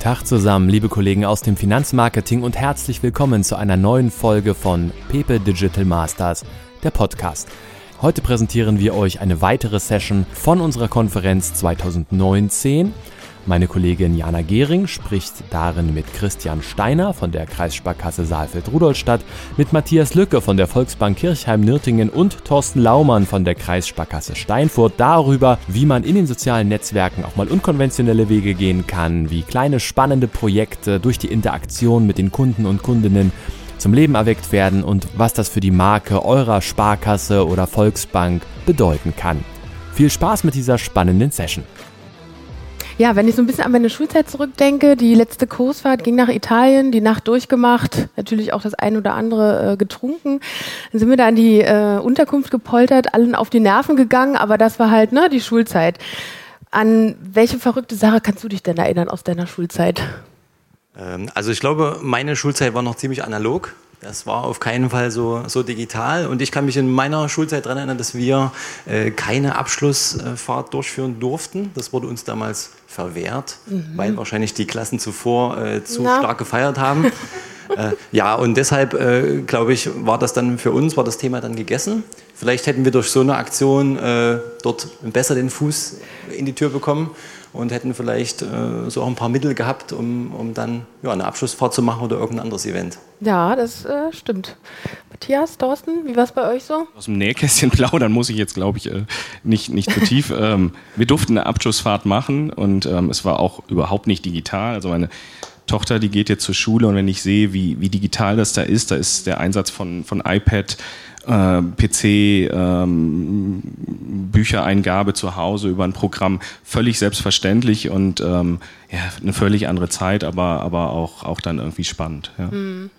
Tag zusammen, liebe Kollegen aus dem Finanzmarketing und herzlich willkommen zu einer neuen Folge von Pepe Digital Masters, der Podcast. Heute präsentieren wir euch eine weitere Session von unserer Konferenz 2019 meine Kollegin Jana Gehring spricht darin mit Christian Steiner von der Kreissparkasse Saalfeld-Rudolstadt, mit Matthias Lücke von der Volksbank Kirchheim-Nürtingen und Thorsten Laumann von der Kreissparkasse Steinfurt darüber, wie man in den sozialen Netzwerken auch mal unkonventionelle Wege gehen kann, wie kleine spannende Projekte durch die Interaktion mit den Kunden und Kundinnen zum Leben erweckt werden und was das für die Marke eurer Sparkasse oder Volksbank bedeuten kann. Viel Spaß mit dieser spannenden Session. Ja, wenn ich so ein bisschen an meine Schulzeit zurückdenke, die letzte Kursfahrt ging nach Italien, die Nacht durchgemacht, natürlich auch das ein oder andere äh, getrunken. Dann sind wir da an die äh, Unterkunft gepoltert, allen auf die Nerven gegangen, aber das war halt ne, die Schulzeit. An welche verrückte Sache kannst du dich denn erinnern aus deiner Schulzeit? Ähm, also ich glaube, meine Schulzeit war noch ziemlich analog. Das war auf keinen Fall so, so digital. Und ich kann mich in meiner Schulzeit daran erinnern, dass wir äh, keine Abschlussfahrt durchführen durften. Das wurde uns damals verwehrt, mhm. weil wahrscheinlich die Klassen zuvor äh, zu Na. stark gefeiert haben. äh, ja, und deshalb, äh, glaube ich, war das dann für uns, war das Thema dann gegessen. Vielleicht hätten wir durch so eine Aktion äh, dort besser den Fuß in die Tür bekommen und hätten vielleicht äh, so auch ein paar Mittel gehabt, um, um dann ja, eine Abschlussfahrt zu machen oder irgendein anderes Event. Ja, das äh, stimmt. Matthias, Thorsten, wie war es bei euch so? Aus dem Nähkästchen plaudern muss ich jetzt, glaube ich, äh, nicht, nicht zu tief. ähm, wir durften eine Abschlussfahrt machen und ähm, es war auch überhaupt nicht digital. Also meine Tochter, die geht jetzt zur Schule und wenn ich sehe, wie, wie digital das da ist, da ist der Einsatz von, von iPad, äh, PC, ähm, Büchereingabe zu Hause über ein Programm völlig selbstverständlich und ähm, ja, eine völlig andere Zeit, aber, aber auch, auch dann irgendwie spannend. Ja. Mhm.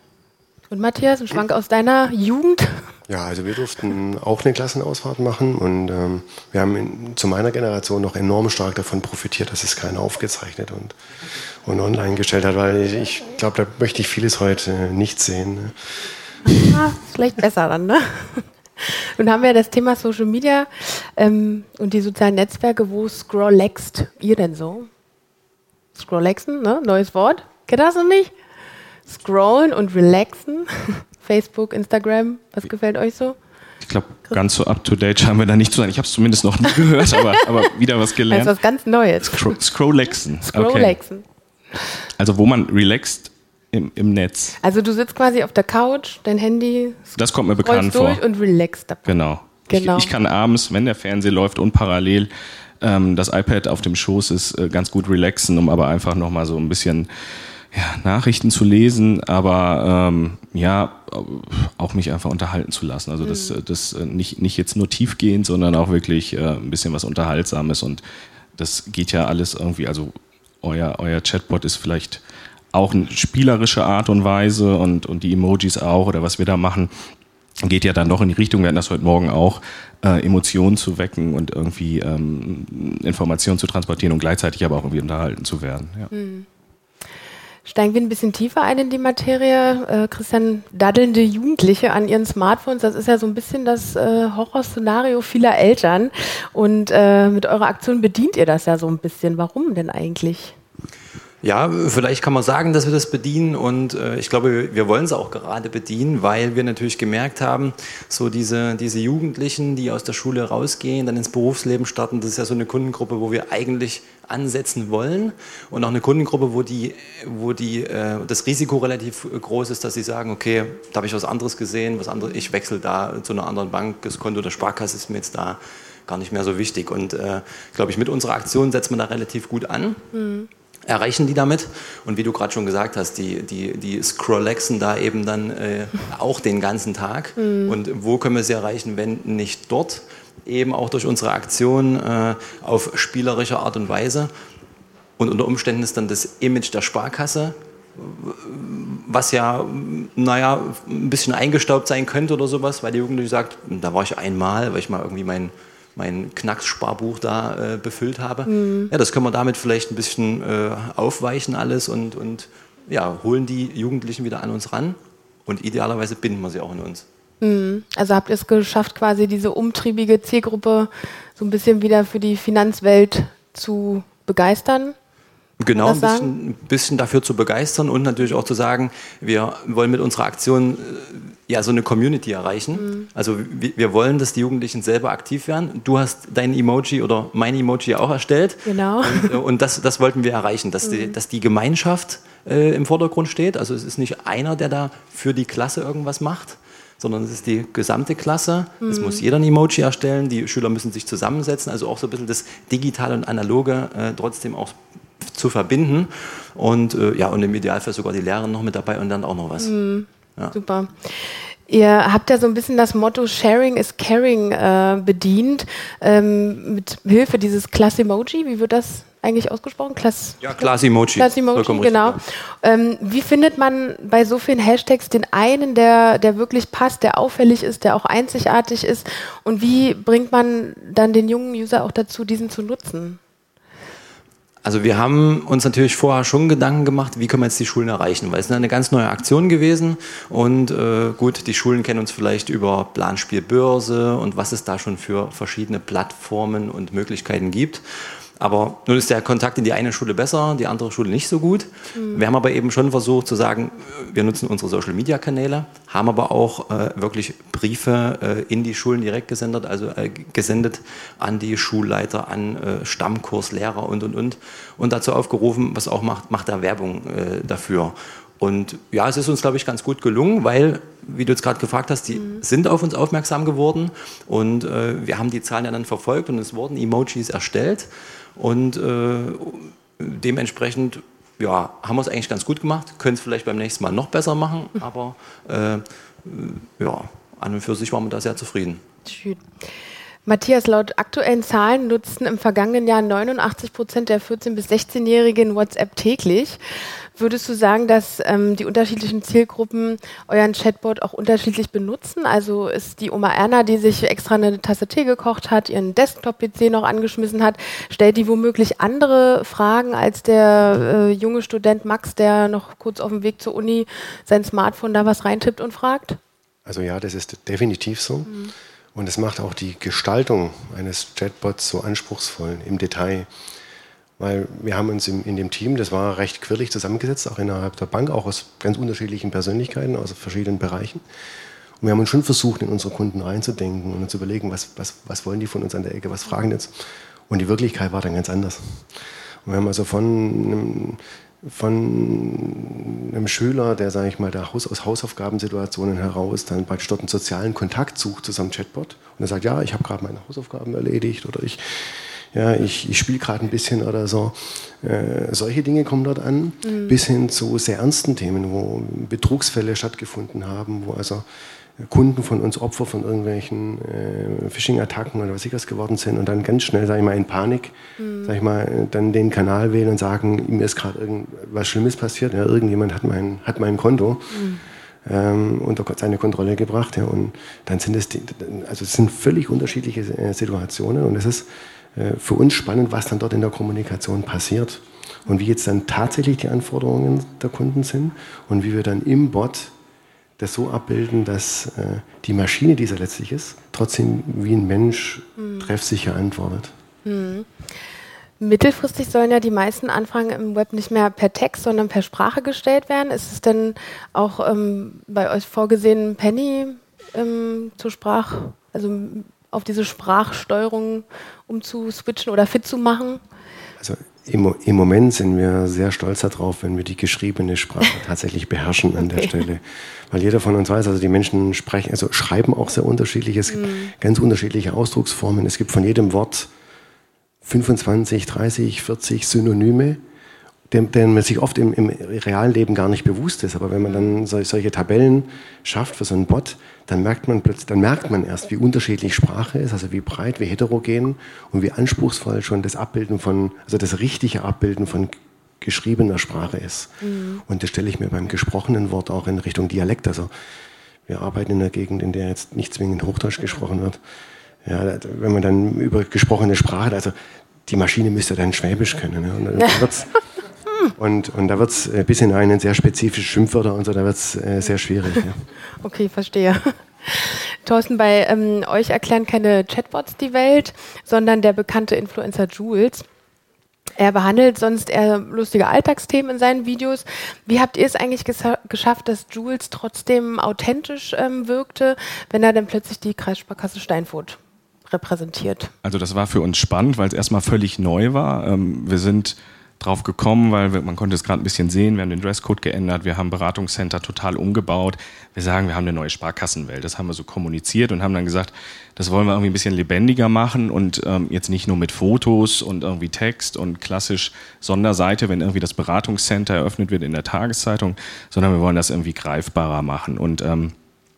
Und Matthias, ein Schwank aus deiner Jugend? Ja, also wir durften auch eine Klassenausfahrt machen und ähm, wir haben in, zu meiner Generation noch enorm stark davon profitiert, dass es keiner aufgezeichnet und, und online gestellt hat, weil ich, ich glaube, da möchte ich vieles heute nicht sehen. Ne? Ah, vielleicht besser dann, ne? Nun haben wir das Thema Social Media ähm, und die sozialen Netzwerke. Wo scrollext ihr denn so? Scrollexen, ne? Neues Wort. Kennt das noch nicht? Scrollen und relaxen. Facebook, Instagram, was gefällt euch so? Ich glaube, ganz so up to date haben wir da nicht zu sein. Ich habe es zumindest noch nie gehört, aber, aber wieder was gelernt. Das ist was ganz Neues. Scro Scrollexen. Scrollexen. Okay. Also, wo man relaxt im, im Netz. Also du sitzt quasi auf der Couch, dein Handy. Das kommt mir bekannt vor. Und relaxst dabei. Genau. genau. Ich, ich, kann abends, wenn der Fernseher läuft und parallel ähm, das iPad auf dem Schoß ist, äh, ganz gut relaxen, um aber einfach nochmal so ein bisschen ja, Nachrichten zu lesen, aber ähm, ja, auch mich einfach unterhalten zu lassen. Also das, mhm. das äh, nicht, nicht jetzt nur tiefgehend, sondern auch wirklich äh, ein bisschen was Unterhaltsames und das geht ja alles irgendwie, also euer, euer Chatbot ist vielleicht auch eine spielerische Art und Weise und, und die Emojis auch oder was wir da machen, geht ja dann doch in die Richtung, wir hatten das heute Morgen auch, äh, Emotionen zu wecken und irgendwie ähm, Informationen zu transportieren und gleichzeitig aber auch irgendwie unterhalten zu werden. Ja. Mhm. Steigen wir ein bisschen tiefer ein in die Materie. Äh, Christian, daddelnde Jugendliche an ihren Smartphones, das ist ja so ein bisschen das äh, Horrorszenario vieler Eltern. Und äh, mit eurer Aktion bedient ihr das ja so ein bisschen. Warum denn eigentlich? Ja, vielleicht kann man sagen, dass wir das bedienen und äh, ich glaube, wir wollen es auch gerade bedienen, weil wir natürlich gemerkt haben, so diese, diese Jugendlichen, die aus der Schule rausgehen, dann ins Berufsleben starten, das ist ja so eine Kundengruppe, wo wir eigentlich ansetzen wollen und auch eine Kundengruppe, wo, die, wo die, äh, das Risiko relativ groß ist, dass sie sagen, okay, da habe ich was anderes gesehen, was anderes, ich wechsle da zu einer anderen Bank, das Konto der Sparkasse ist mir jetzt da gar nicht mehr so wichtig und äh, glaube ich, mit unserer Aktion setzt man da relativ gut an. Mhm erreichen die damit. Und wie du gerade schon gesagt hast, die, die, die scrollexen da eben dann äh, auch den ganzen Tag. Mhm. Und wo können wir sie erreichen, wenn nicht dort? Eben auch durch unsere Aktion äh, auf spielerische Art und Weise. Und unter Umständen ist dann das Image der Sparkasse, was ja, naja, ein bisschen eingestaubt sein könnte oder sowas, weil die Jugendliche sagt, da war ich einmal, weil ich mal irgendwie mein mein Knackssparbuch da äh, befüllt habe. Mhm. Ja, das können wir damit vielleicht ein bisschen äh, aufweichen alles und, und ja, holen die Jugendlichen wieder an uns ran und idealerweise binden wir sie auch in uns. Mhm. Also habt ihr es geschafft, quasi diese umtriebige Zielgruppe so ein bisschen wieder für die Finanzwelt zu begeistern? Genau, ein bisschen, ein bisschen, dafür zu begeistern und natürlich auch zu sagen, wir wollen mit unserer Aktion äh, ja so eine Community erreichen. Mhm. Also wir, wir, wollen, dass die Jugendlichen selber aktiv werden. Du hast dein Emoji oder mein Emoji auch erstellt. Genau. Und, äh, und das, das wollten wir erreichen, dass, mhm. die, dass die Gemeinschaft äh, im Vordergrund steht. Also es ist nicht einer, der da für die Klasse irgendwas macht, sondern es ist die gesamte Klasse. Mhm. Es muss jeder ein Emoji erstellen, die Schüler müssen sich zusammensetzen, also auch so ein bisschen das Digitale und Analoge äh, trotzdem auch zu verbinden. Und äh, ja, und im Idealfall sogar die Lehrer noch mit dabei und dann auch noch was. Mhm. Ja. Super. Ihr habt ja so ein bisschen das Motto Sharing is Caring äh, bedient, ähm, mit Hilfe dieses Class-Emoji. Wie wird das eigentlich ausgesprochen? Class, ja, Class-Emoji. Class-Emoji, genau. Ähm, wie findet man bei so vielen Hashtags den einen, der, der wirklich passt, der auffällig ist, der auch einzigartig ist? Und wie bringt man dann den jungen User auch dazu, diesen zu nutzen? Also wir haben uns natürlich vorher schon Gedanken gemacht, wie können wir jetzt die Schulen erreichen, weil es ist eine ganz neue Aktion gewesen und äh, gut, die Schulen kennen uns vielleicht über Planspielbörse und was es da schon für verschiedene Plattformen und Möglichkeiten gibt. Aber nun ist der Kontakt in die eine Schule besser, die andere Schule nicht so gut. Mhm. Wir haben aber eben schon versucht zu sagen, wir nutzen unsere Social-Media-Kanäle, haben aber auch äh, wirklich Briefe äh, in die Schulen direkt gesendet, also äh, gesendet an die Schulleiter, an äh, Stammkurslehrer und, und, und. Und dazu aufgerufen, was auch macht, macht da Werbung äh, dafür. Und ja, es ist uns, glaube ich, ganz gut gelungen, weil, wie du jetzt gerade gefragt hast, die mhm. sind auf uns aufmerksam geworden und äh, wir haben die Zahlen ja dann verfolgt und es wurden Emojis erstellt. Und äh, dementsprechend ja, haben wir es eigentlich ganz gut gemacht, können es vielleicht beim nächsten Mal noch besser machen, aber äh, ja, an und für sich waren wir da sehr zufrieden. Schön. Matthias, laut aktuellen Zahlen nutzten im vergangenen Jahr 89 Prozent der 14- bis 16-Jährigen WhatsApp täglich. Würdest du sagen, dass ähm, die unterschiedlichen Zielgruppen euren Chatbot auch unterschiedlich benutzen? Also ist die Oma Erna, die sich extra eine Tasse Tee gekocht hat, ihren Desktop-PC noch angeschmissen hat, stellt die womöglich andere Fragen als der äh, junge Student Max, der noch kurz auf dem Weg zur Uni sein Smartphone da was reintippt und fragt? Also ja, das ist definitiv so. Mhm. Und es macht auch die Gestaltung eines Chatbots so anspruchsvoll im Detail. Weil wir haben uns in, in dem Team, das war recht quirlig zusammengesetzt, auch innerhalb der Bank, auch aus ganz unterschiedlichen Persönlichkeiten, aus verschiedenen Bereichen. Und wir haben uns schon versucht, in unsere Kunden reinzudenken und uns zu überlegen, was, was, was wollen die von uns an der Ecke, was fragen jetzt. Und die Wirklichkeit war dann ganz anders. Und wir haben also von einem, von einem Schüler, der, sage ich mal, der Haus, aus Hausaufgabensituationen heraus dann praktisch dort einen sozialen Kontakt sucht zu seinem Chatbot und er sagt, ja, ich habe gerade meine Hausaufgaben erledigt oder ich, ja, ich, ich spiele gerade ein bisschen oder so. Äh, solche Dinge kommen dort an, mhm. bis hin zu sehr ernsten Themen, wo Betrugsfälle stattgefunden haben, wo also Kunden von uns Opfer von irgendwelchen äh, Phishing-Attacken oder was ich was geworden sind und dann ganz schnell, sage ich mal, in Panik, mhm. sag ich mal, dann den Kanal wählen und sagen, mir ist gerade irgendwas Schlimmes passiert, ja, irgendjemand hat mein, hat mein Konto mhm. ähm, unter seine Kontrolle gebracht. Ja, und dann sind es, die, also es sind völlig unterschiedliche äh, Situationen und es ist für uns spannend, was dann dort in der Kommunikation passiert und wie jetzt dann tatsächlich die Anforderungen der Kunden sind und wie wir dann im Bot das so abbilden, dass äh, die Maschine, die es ja letztlich ist, trotzdem wie ein Mensch mhm. treffsicher antwortet. Mhm. Mittelfristig sollen ja die meisten Anfragen im Web nicht mehr per Text, sondern per Sprache gestellt werden. Ist es denn auch ähm, bei euch vorgesehen, Penny ähm, zur Sprach, also auf diese Sprachsteuerung umzuswitchen oder fit zu machen? Also im, Im, Moment sind wir sehr stolz darauf, wenn wir die geschriebene Sprache tatsächlich beherrschen an der Stelle. Weil jeder von uns weiß, also die Menschen sprechen, also schreiben auch sehr unterschiedlich. Es gibt mhm. ganz unterschiedliche Ausdrucksformen. Es gibt von jedem Wort 25, 30, 40 Synonyme dem, dem man sich oft im, im, realen Leben gar nicht bewusst ist. Aber wenn man dann so, solche Tabellen schafft für so einen Bot, dann merkt man plötzlich, dann merkt man erst, wie unterschiedlich Sprache ist, also wie breit, wie heterogen und wie anspruchsvoll schon das Abbilden von, also das richtige Abbilden von geschriebener Sprache ist. Mhm. Und das stelle ich mir beim gesprochenen Wort auch in Richtung Dialekt. Also wir arbeiten in einer Gegend, in der jetzt nicht zwingend Hochdeutsch gesprochen wird. Ja, wenn man dann über gesprochene Sprache, also die Maschine müsste dann Schwäbisch können. Ne? Und dann wird's, Und, und da wird es äh, bis in einen sehr spezifischen Schimpfwörter und so, da wird es äh, sehr schwierig. Ja. Okay, verstehe. Thorsten, bei ähm, euch erklären keine Chatbots die Welt, sondern der bekannte Influencer Jules. Er behandelt sonst eher lustige Alltagsthemen in seinen Videos. Wie habt ihr es eigentlich geschafft, dass Jules trotzdem authentisch ähm, wirkte, wenn er dann plötzlich die Kreissparkasse Steinfurt repräsentiert? Also das war für uns spannend, weil es erstmal völlig neu war. Ähm, wir sind drauf gekommen, weil wir, man konnte es gerade ein bisschen sehen. Wir haben den Dresscode geändert, wir haben Beratungscenter total umgebaut. Wir sagen, wir haben eine neue Sparkassenwelt. Das haben wir so kommuniziert und haben dann gesagt, das wollen wir irgendwie ein bisschen lebendiger machen und ähm, jetzt nicht nur mit Fotos und irgendwie Text und klassisch Sonderseite, wenn irgendwie das Beratungscenter eröffnet wird in der Tageszeitung, sondern wir wollen das irgendwie greifbarer machen und ähm,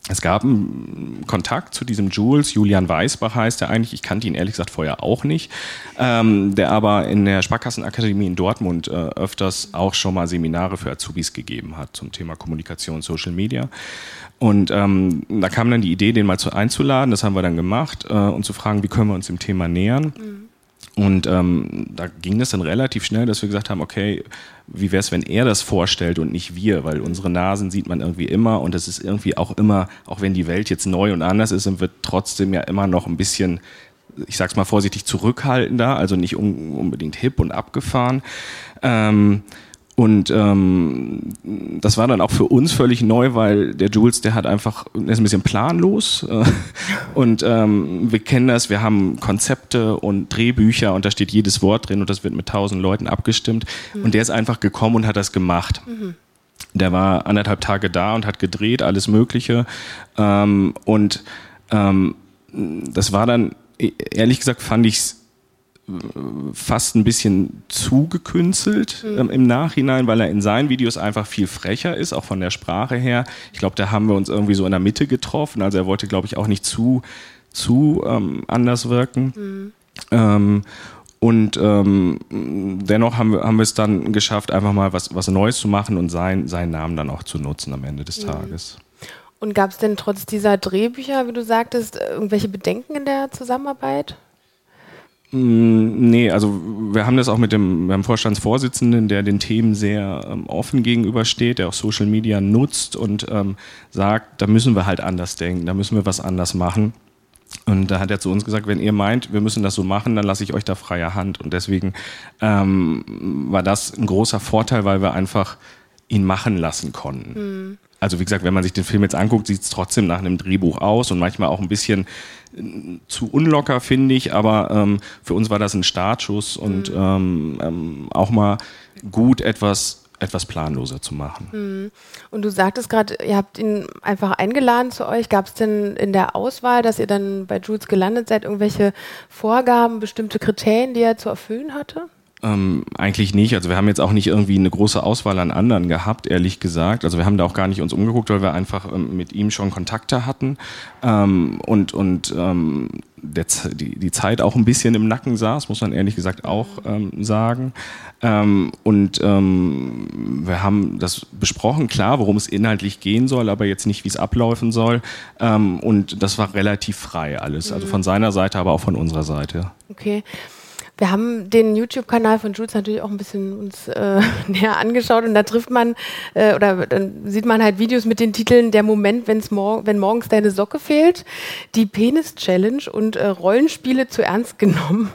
es gab einen Kontakt zu diesem Jules, Julian Weisbach heißt er eigentlich, ich kannte ihn ehrlich gesagt vorher auch nicht, ähm, der aber in der Sparkassenakademie in Dortmund äh, öfters auch schon mal Seminare für Azubis gegeben hat zum Thema Kommunikation, Social Media. Und ähm, da kam dann die Idee, den mal zu einzuladen, das haben wir dann gemacht äh, und zu fragen, wie können wir uns dem Thema nähern. Mhm. Und ähm, da ging das dann relativ schnell, dass wir gesagt haben, okay, wie wäre es, wenn er das vorstellt und nicht wir, weil unsere Nasen sieht man irgendwie immer und es ist irgendwie auch immer, auch wenn die Welt jetzt neu und anders ist, wird trotzdem ja immer noch ein bisschen, ich sag's mal vorsichtig, zurückhaltender, also nicht un unbedingt hip und abgefahren. Ähm, und ähm, das war dann auch für uns völlig neu, weil der Jules, der hat einfach, der ist ein bisschen planlos. Äh, und ähm, wir kennen das, wir haben Konzepte und Drehbücher und da steht jedes Wort drin und das wird mit tausend Leuten abgestimmt. Mhm. Und der ist einfach gekommen und hat das gemacht. Mhm. Der war anderthalb Tage da und hat gedreht, alles Mögliche. Ähm, und ähm, das war dann, e-, ehrlich gesagt, fand ich es fast ein bisschen zugekünstelt mhm. ähm, im Nachhinein, weil er in seinen Videos einfach viel frecher ist, auch von der Sprache her. Ich glaube, da haben wir uns irgendwie so in der Mitte getroffen. Also er wollte, glaube ich, auch nicht zu, zu ähm, anders wirken. Mhm. Ähm, und ähm, dennoch haben wir, haben wir es dann geschafft, einfach mal was, was Neues zu machen und sein, seinen Namen dann auch zu nutzen am Ende des mhm. Tages. Und gab es denn trotz dieser Drehbücher, wie du sagtest, irgendwelche Bedenken in der Zusammenarbeit? Mm, nee, also wir haben das auch mit dem, wir haben Vorstandsvorsitzenden, der den Themen sehr ähm, offen gegenübersteht, der auch Social Media nutzt und ähm, sagt, da müssen wir halt anders denken, da müssen wir was anders machen. Und da hat er zu uns gesagt, wenn ihr meint, wir müssen das so machen, dann lasse ich euch da freie Hand. Und deswegen ähm, war das ein großer Vorteil, weil wir einfach ihn machen lassen konnten. Mhm. Also wie gesagt, wenn man sich den Film jetzt anguckt, sieht es trotzdem nach einem Drehbuch aus und manchmal auch ein bisschen zu unlocker, finde ich. Aber ähm, für uns war das ein Startschuss und mhm. ähm, ähm, auch mal gut etwas etwas planloser zu machen. Mhm. Und du sagtest gerade, ihr habt ihn einfach eingeladen zu euch. Gab es denn in der Auswahl, dass ihr dann bei Jules gelandet seid, irgendwelche Vorgaben, bestimmte Kriterien, die er zu erfüllen hatte? Ähm, eigentlich nicht. Also wir haben jetzt auch nicht irgendwie eine große Auswahl an anderen gehabt, ehrlich gesagt. Also wir haben da auch gar nicht uns umgeguckt, weil wir einfach ähm, mit ihm schon Kontakte hatten ähm, und, und ähm, der, die, die Zeit auch ein bisschen im Nacken saß, muss man ehrlich gesagt auch ähm, sagen. Ähm, und wir haben das besprochen, klar, worum es inhaltlich gehen soll, aber jetzt nicht, wie es ablaufen soll. und das war relativ frei alles. Also von seiner Seite, aber auch von unserer Seite. Okay. Wir haben den YouTube-Kanal von Jules natürlich auch ein bisschen uns äh, näher angeschaut und da trifft man äh, oder dann sieht man halt Videos mit den Titeln Der Moment, wenn's mor wenn morgens deine Socke fehlt, die Penis-Challenge und äh, Rollenspiele zu ernst genommen.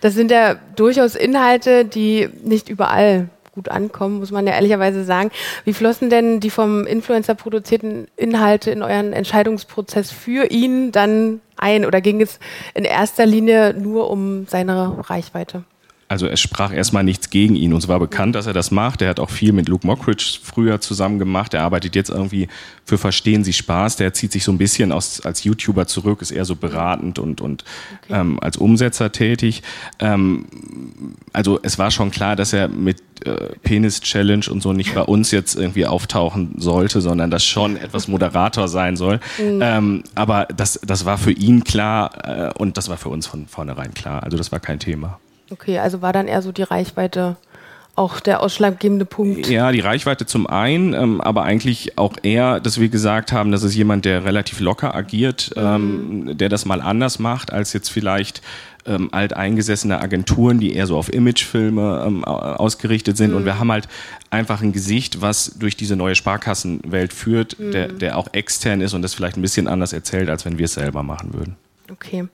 Das sind ja durchaus Inhalte, die nicht überall gut ankommen, muss man ja ehrlicherweise sagen. Wie flossen denn die vom Influencer produzierten Inhalte in euren Entscheidungsprozess für ihn dann ein? Oder ging es in erster Linie nur um seine Reichweite? Also es sprach erstmal nichts gegen ihn. Uns war bekannt, dass er das macht. Er hat auch viel mit Luke Mockridge früher zusammen gemacht. Er arbeitet jetzt irgendwie für Verstehen Sie Spaß. Der zieht sich so ein bisschen aus, als YouTuber zurück, ist eher so beratend und, und okay. ähm, als Umsetzer tätig. Ähm, also es war schon klar, dass er mit äh, Penis-Challenge und so nicht bei uns jetzt irgendwie auftauchen sollte, sondern das schon etwas Moderator sein soll. Mhm. Ähm, aber das, das war für ihn klar äh, und das war für uns von vornherein klar. Also das war kein Thema. Okay, also war dann eher so die Reichweite auch der ausschlaggebende Punkt. Ja, die Reichweite zum einen, ähm, aber eigentlich auch eher, dass wir gesagt haben, das ist jemand, der relativ locker agiert, ähm, mhm. der das mal anders macht, als jetzt vielleicht ähm, alteingesessene Agenturen, die eher so auf Imagefilme ähm, ausgerichtet sind. Mhm. Und wir haben halt einfach ein Gesicht, was durch diese neue Sparkassenwelt führt, mhm. der, der auch extern ist und das vielleicht ein bisschen anders erzählt, als wenn wir es selber machen würden. Okay.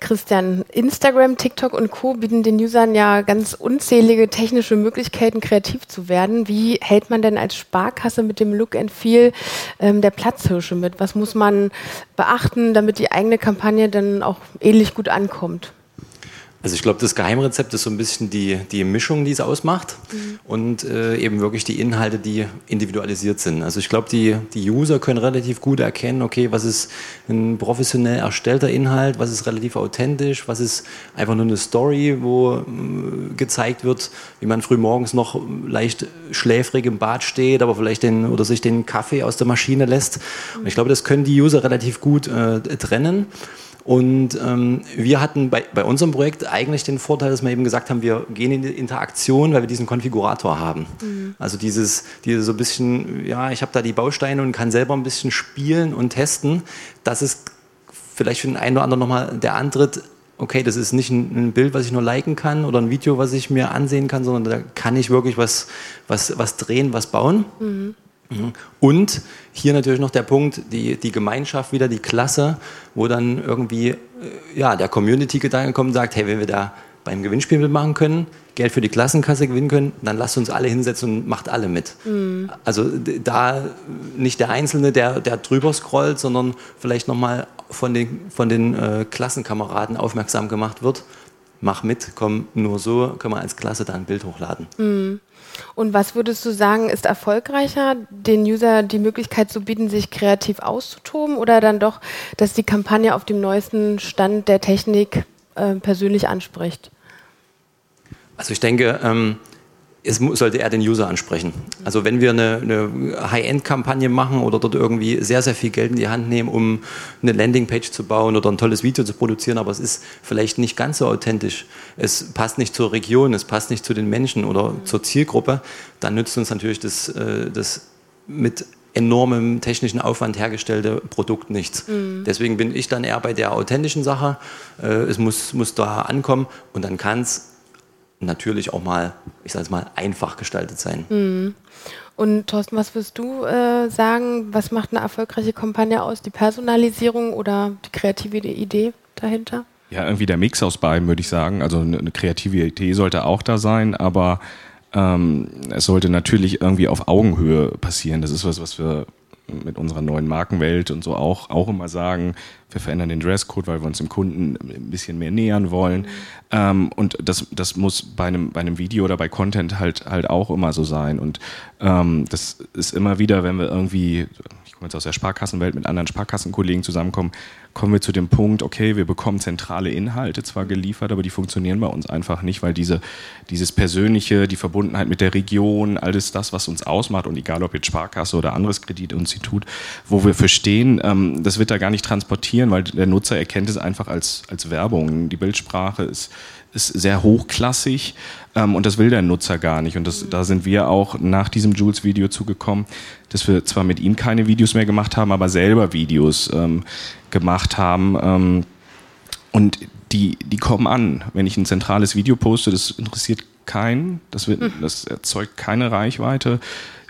Christian, Instagram, TikTok und Co. bieten den Usern ja ganz unzählige technische Möglichkeiten, kreativ zu werden. Wie hält man denn als Sparkasse mit dem Look and Feel ähm, der Platzhirsche mit? Was muss man beachten, damit die eigene Kampagne dann auch ähnlich gut ankommt? Also ich glaube, das Geheimrezept ist so ein bisschen die, die Mischung, die es ausmacht mhm. und äh, eben wirklich die Inhalte, die individualisiert sind. Also ich glaube, die, die User können relativ gut erkennen, okay, was ist ein professionell erstellter Inhalt, was ist relativ authentisch, was ist einfach nur eine Story, wo äh, gezeigt wird, wie man früh morgens noch leicht schläfrig im Bad steht, aber vielleicht den oder sich den Kaffee aus der Maschine lässt. Und ich glaube, das können die User relativ gut äh, trennen. Und ähm, wir hatten bei, bei unserem Projekt eigentlich den Vorteil, dass wir eben gesagt haben, wir gehen in die Interaktion, weil wir diesen Konfigurator haben. Mhm. Also dieses, dieses so ein bisschen, ja, ich habe da die Bausteine und kann selber ein bisschen spielen und testen. Das ist vielleicht für den einen oder anderen nochmal der Antritt, okay, das ist nicht ein, Bild, was ich nur liken kann oder ein Video, was ich mir ansehen kann, sondern da kann ich wirklich was, was, was drehen, was bauen. Mhm. Und hier natürlich noch der Punkt, die, die Gemeinschaft wieder, die Klasse, wo dann irgendwie äh, ja, der Community-Gedanke kommt und sagt, hey, wenn wir da beim Gewinnspiel mitmachen können, Geld für die Klassenkasse gewinnen können, dann lasst uns alle hinsetzen und macht alle mit. Mhm. Also da nicht der Einzelne, der, der drüber scrollt, sondern vielleicht nochmal von den, von den äh, Klassenkameraden aufmerksam gemacht wird. Mach mit, komm, nur so können wir als Klasse da ein Bild hochladen. Mhm. Und was würdest du sagen, ist erfolgreicher, den User die Möglichkeit zu bieten, sich kreativ auszutoben oder dann doch, dass die Kampagne auf dem neuesten Stand der Technik äh, persönlich anspricht? Also ich denke, ähm, es sollte eher den User ansprechen. Also wenn wir eine, eine High-End-Kampagne machen oder dort irgendwie sehr, sehr viel Geld in die Hand nehmen, um eine Landingpage zu bauen oder ein tolles Video zu produzieren, aber es ist vielleicht nicht ganz so authentisch, es passt nicht zur Region, es passt nicht zu den Menschen oder zur Zielgruppe, dann nützt uns natürlich das, äh, das mit enormem technischen Aufwand hergestellte Produkt nichts. Mhm. Deswegen bin ich dann eher bei der authentischen Sache. Äh, es muss, muss da ankommen und dann kann es natürlich auch mal, ich sage es mal, einfach gestaltet sein. Mhm. Und Thorsten, was wirst du äh, sagen? Was macht eine erfolgreiche Kampagne aus? Die Personalisierung oder die kreative Idee dahinter? Ja, irgendwie der Mix aus beiden, würde ich sagen. Also eine kreative Idee sollte auch da sein, aber ähm, es sollte natürlich irgendwie auf Augenhöhe passieren. Das ist was, was wir mit unserer neuen Markenwelt und so auch, auch immer sagen, wir verändern den Dresscode, weil wir uns dem Kunden ein bisschen mehr nähern wollen. Mhm. Ähm, und das, das muss bei einem, bei einem Video oder bei Content halt, halt auch immer so sein. Und ähm, das ist immer wieder, wenn wir irgendwie, ich komme jetzt aus der Sparkassenwelt, mit anderen Sparkassenkollegen zusammenkommen, kommen wir zu dem Punkt, okay, wir bekommen zentrale Inhalte zwar geliefert, aber die funktionieren bei uns einfach nicht, weil diese, dieses Persönliche, die Verbundenheit mit der Region, alles das, was uns ausmacht und egal ob jetzt Sparkasse oder anderes Kreditinstitut, wo wir verstehen, ähm, das wird da gar nicht transportieren, weil der Nutzer erkennt es einfach als, als Werbung. Die Bildsprache ist, ist sehr hochklassig ähm, und das will der Nutzer gar nicht. Und das, da sind wir auch nach diesem Jules-Video zugekommen, dass wir zwar mit ihm keine Videos mehr gemacht haben, aber selber Videos ähm, gemacht haben. Ähm, und die, die kommen an. Wenn ich ein zentrales Video poste, das interessiert keinen, das, wird, hm. das erzeugt keine Reichweite.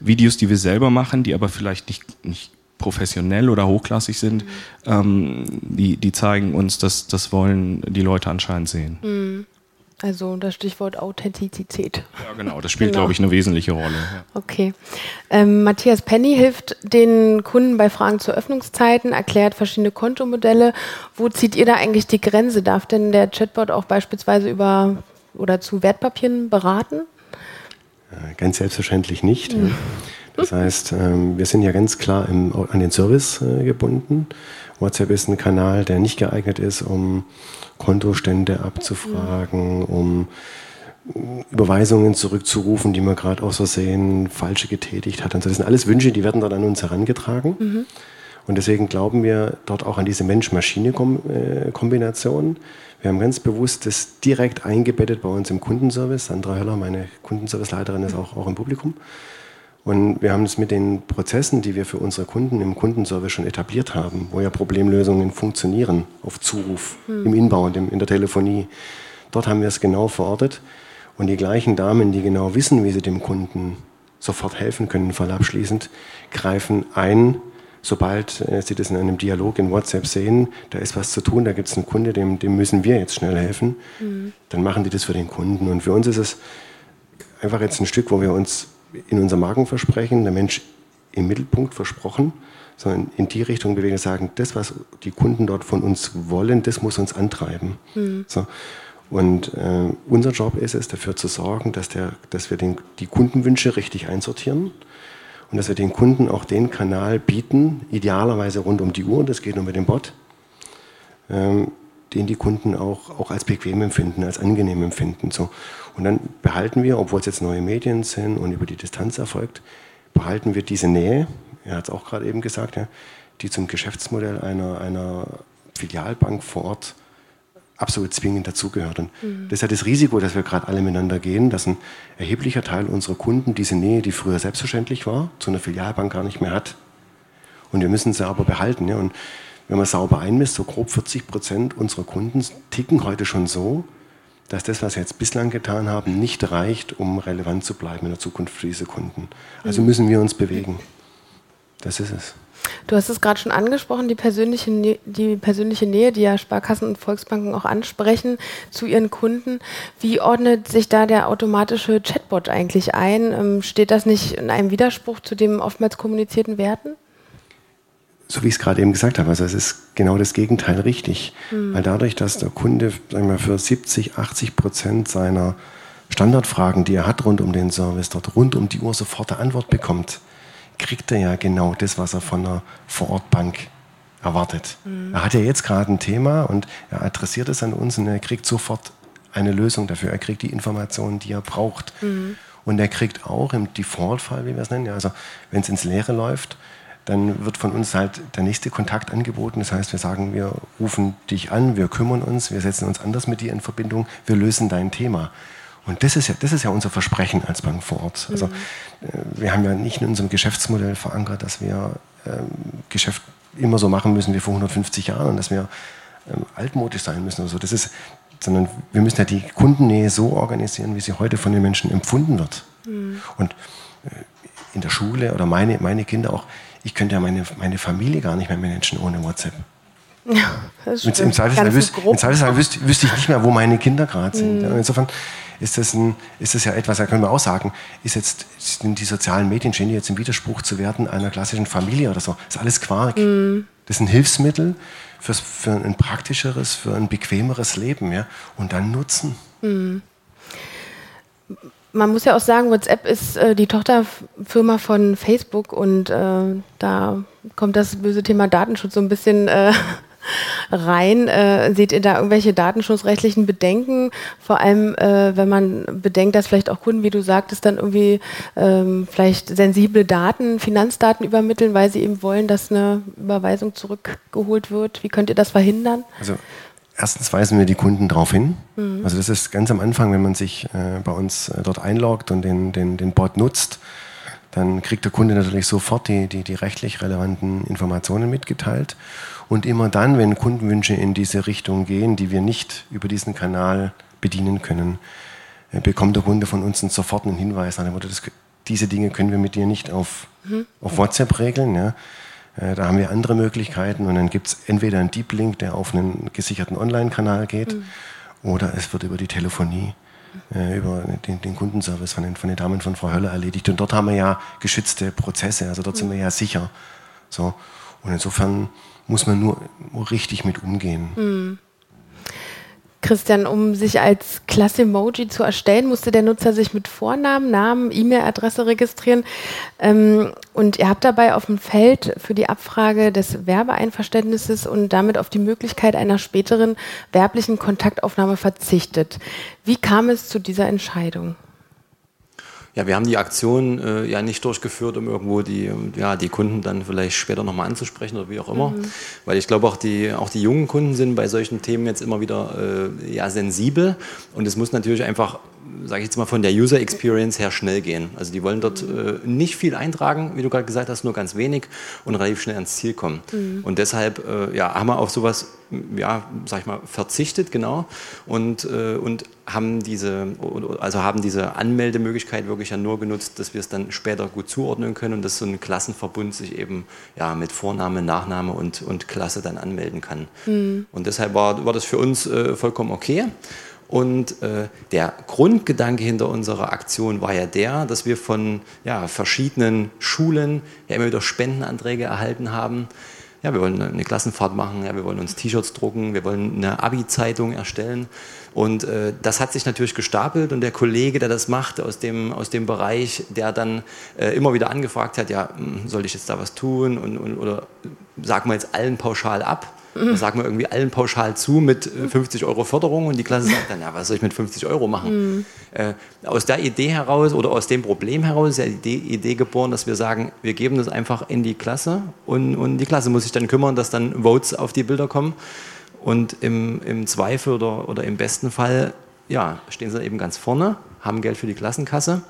Videos, die wir selber machen, die aber vielleicht nicht, nicht professionell oder hochklassig sind, mhm. ähm, die, die zeigen uns, dass das wollen die Leute anscheinend sehen. Mhm. Also das Stichwort Authentizität. Ja, genau, das spielt, genau. glaube ich, eine wesentliche Rolle. Ja. Okay. Ähm, Matthias Penny hilft den Kunden bei Fragen zu Öffnungszeiten, erklärt verschiedene Kontomodelle. Wo zieht ihr da eigentlich die Grenze? Darf denn der Chatbot auch beispielsweise über oder zu Wertpapieren beraten? Ganz selbstverständlich nicht. Mhm. Das heißt, ähm, wir sind ja ganz klar im, an den Service äh, gebunden. WhatsApp ist ein Kanal, der nicht geeignet ist, um Kontostände abzufragen, um Überweisungen zurückzurufen, die man gerade aus Versehen falsche getätigt hat. Und das sind alles Wünsche, die werden dann an uns herangetragen. Mhm. Und deswegen glauben wir dort auch an diese Mensch-Maschine-Kombination. Wir haben ganz bewusst das direkt eingebettet bei uns im Kundenservice. Sandra Höller, meine Kundenserviceleiterin, ist auch, auch im Publikum. Und wir haben es mit den Prozessen, die wir für unsere Kunden im Kundenservice schon etabliert haben, wo ja Problemlösungen funktionieren, auf Zuruf, hm. im Inbound, in der Telefonie. Dort haben wir es genau verortet. Und die gleichen Damen, die genau wissen, wie sie dem Kunden sofort helfen können, fall abschließend, greifen ein sobald äh, Sie das in einem Dialog in WhatsApp sehen, da ist was zu tun, da gibt es einen Kunde, dem, dem müssen wir jetzt schnell helfen, mhm. dann machen die das für den Kunden. Und für uns ist es einfach jetzt ein Stück, wo wir uns in unser Markenversprechen, der Mensch im Mittelpunkt versprochen, sondern in die Richtung bewegen, sagen, das, was die Kunden dort von uns wollen, das muss uns antreiben. Mhm. So. Und äh, unser Job ist es, dafür zu sorgen, dass, der, dass wir den, die Kundenwünsche richtig einsortieren und dass wir den Kunden auch den Kanal bieten, idealerweise rund um die Uhr, das geht nur mit dem Bot, ähm, den die Kunden auch, auch als bequem empfinden, als angenehm empfinden. So. Und dann behalten wir, obwohl es jetzt neue Medien sind und über die Distanz erfolgt, behalten wir diese Nähe, er hat es auch gerade eben gesagt, ja, die zum Geschäftsmodell einer, einer Filialbank vor Ort absolut zwingend dazugehört. Und mhm. das ist ja das Risiko, dass wir gerade alle miteinander gehen, dass ein erheblicher Teil unserer Kunden diese Nähe, die früher selbstverständlich war, zu einer Filialbank gar nicht mehr hat. Und wir müssen sie aber behalten. Ja. Und wenn man sauber einmisst, so grob 40 Prozent unserer Kunden ticken heute schon so, dass das, was wir jetzt bislang getan haben, nicht reicht, um relevant zu bleiben in der Zukunft für diese Kunden. Also mhm. müssen wir uns bewegen. Das ist es. Du hast es gerade schon angesprochen, die persönliche, die persönliche Nähe, die ja Sparkassen und Volksbanken auch ansprechen zu ihren Kunden. Wie ordnet sich da der automatische Chatbot eigentlich ein? Ähm, steht das nicht in einem Widerspruch zu den oftmals kommunizierten Werten? So wie ich es gerade eben gesagt habe, also es ist genau das Gegenteil richtig. Mhm. Weil dadurch, dass der Kunde sagen wir, für 70, 80 Prozent seiner Standardfragen, die er hat rund um den Service, dort rund um die Uhr sofort eine Antwort bekommt, kriegt er ja genau das, was er von einer Vorortbank erwartet. Mhm. Er hat ja jetzt gerade ein Thema und er adressiert es an uns und er kriegt sofort eine Lösung dafür. Er kriegt die Informationen, die er braucht. Mhm. Und er kriegt auch im Default-Fall, wie wir es nennen, also wenn es ins Leere läuft, dann wird von uns halt der nächste Kontakt angeboten. Das heißt, wir sagen, wir rufen dich an, wir kümmern uns, wir setzen uns anders mit dir in Verbindung, wir lösen dein Thema. Und das ist ja, das ist ja unser Versprechen als Bank vor Ort. Also mhm. äh, wir haben ja nicht in unserem Geschäftsmodell verankert, dass wir ähm, Geschäft immer so machen müssen wie vor 150 Jahren und dass wir ähm, altmodisch sein müssen oder so. Das ist, sondern wir müssen ja die Kundennähe so organisieren, wie sie heute von den Menschen empfunden wird. Mhm. Und äh, in der Schule oder meine, meine Kinder auch, ich könnte ja meine, meine Familie gar nicht mehr managen ohne WhatsApp. Ja, das stimmt. Im Zweifelsfall, wüsste, im Zweifelsfall wüsste, wüsste, ich nicht mehr, wo meine Kinder gerade sind. Mhm. Insofern ist das, ein, ist das ja etwas, da können wir auch sagen, ist jetzt, sind die sozialen Medien, stehen jetzt im Widerspruch zu werden einer klassischen Familie oder so. Das ist alles Quark. Mhm. Das ist ein Hilfsmittel für ein praktischeres, für ein bequemeres Leben. Ja? Und dann nutzen. Mhm. Man muss ja auch sagen, WhatsApp ist äh, die Tochterfirma von Facebook und äh, da kommt das böse Thema Datenschutz so ein bisschen äh, rein. Äh, seht ihr da irgendwelche datenschutzrechtlichen Bedenken? Vor allem, äh, wenn man bedenkt, dass vielleicht auch Kunden, wie du sagtest, dann irgendwie ähm, vielleicht sensible Daten, Finanzdaten übermitteln, weil sie eben wollen, dass eine Überweisung zurückgeholt wird. Wie könnt ihr das verhindern? Also Erstens weisen wir die Kunden darauf hin. Mhm. Also das ist ganz am Anfang, wenn man sich äh, bei uns äh, dort einloggt und den, den, den Bot nutzt, dann kriegt der Kunde natürlich sofort die, die, die rechtlich relevanten Informationen mitgeteilt. Und immer dann, wenn Kundenwünsche in diese Richtung gehen, die wir nicht über diesen Kanal bedienen können, äh, bekommt der Kunde von uns sofort einen Hinweis. Das, diese Dinge können wir mit dir nicht auf, mhm. auf WhatsApp regeln. Ja. Äh, da haben wir andere Möglichkeiten und dann gibt es entweder einen Deep Link, der auf einen gesicherten Online-Kanal geht, mhm. oder es wird über die Telefonie, äh, über den, den, Kundenservice von den, von den Damen von Frau Höller erledigt. Und dort haben wir ja geschützte Prozesse, also dort mhm. sind wir ja sicher. So. Und insofern muss man nur richtig mit umgehen. Mhm. Christian, um sich als Klasse-Emoji zu erstellen, musste der Nutzer sich mit Vornamen, Namen, E-Mail-Adresse registrieren. Ähm, und ihr habt dabei auf dem Feld für die Abfrage des Werbeeinverständnisses und damit auf die Möglichkeit einer späteren werblichen Kontaktaufnahme verzichtet. Wie kam es zu dieser Entscheidung? Ja, wir haben die Aktion äh, ja nicht durchgeführt, um irgendwo die, ja, die Kunden dann vielleicht später nochmal anzusprechen oder wie auch immer. Mhm. Weil ich glaube, auch die, auch die jungen Kunden sind bei solchen Themen jetzt immer wieder äh, ja, sensibel. Und es muss natürlich einfach sage ich jetzt mal, von der User Experience her schnell gehen. Also die wollen dort äh, nicht viel eintragen, wie du gerade gesagt hast, nur ganz wenig und relativ schnell ans Ziel kommen. Mhm. Und deshalb äh, ja, haben wir auf sowas, ja, sag ich mal, verzichtet, genau, und, äh, und haben diese, also haben diese Anmeldemöglichkeit wirklich ja nur genutzt, dass wir es dann später gut zuordnen können und dass so ein Klassenverbund sich eben ja, mit Vorname, Nachname und, und Klasse dann anmelden kann. Mhm. Und deshalb war, war das für uns äh, vollkommen okay. Und äh, der Grundgedanke hinter unserer Aktion war ja der, dass wir von ja, verschiedenen Schulen ja immer wieder Spendenanträge erhalten haben. Ja, wir wollen eine Klassenfahrt machen, ja, wir wollen uns T-Shirts drucken, wir wollen eine Abi-Zeitung erstellen. Und äh, das hat sich natürlich gestapelt und der Kollege, der das macht aus dem, aus dem Bereich, der dann äh, immer wieder angefragt hat, ja, hm, soll ich jetzt da was tun und, und, oder sagen wir jetzt allen pauschal ab? Das sagen wir irgendwie allen pauschal zu mit 50 äh, Euro Förderung und die Klasse sagt dann, ja, was soll ich mit 50 Euro machen? Mhm. Äh, aus der Idee heraus oder aus dem Problem heraus ist ja die Idee, Idee, geboren, dass wir sagen, wir geben das einfach in die Klasse und, und die Klasse muss sich dann kümmern, dass dann Votes auf die Bilder kommen. Und im, im Zweifel oder, oder im besten Fall ja, stehen sie eben ganz vorne, haben Geld für die Klassenkasse.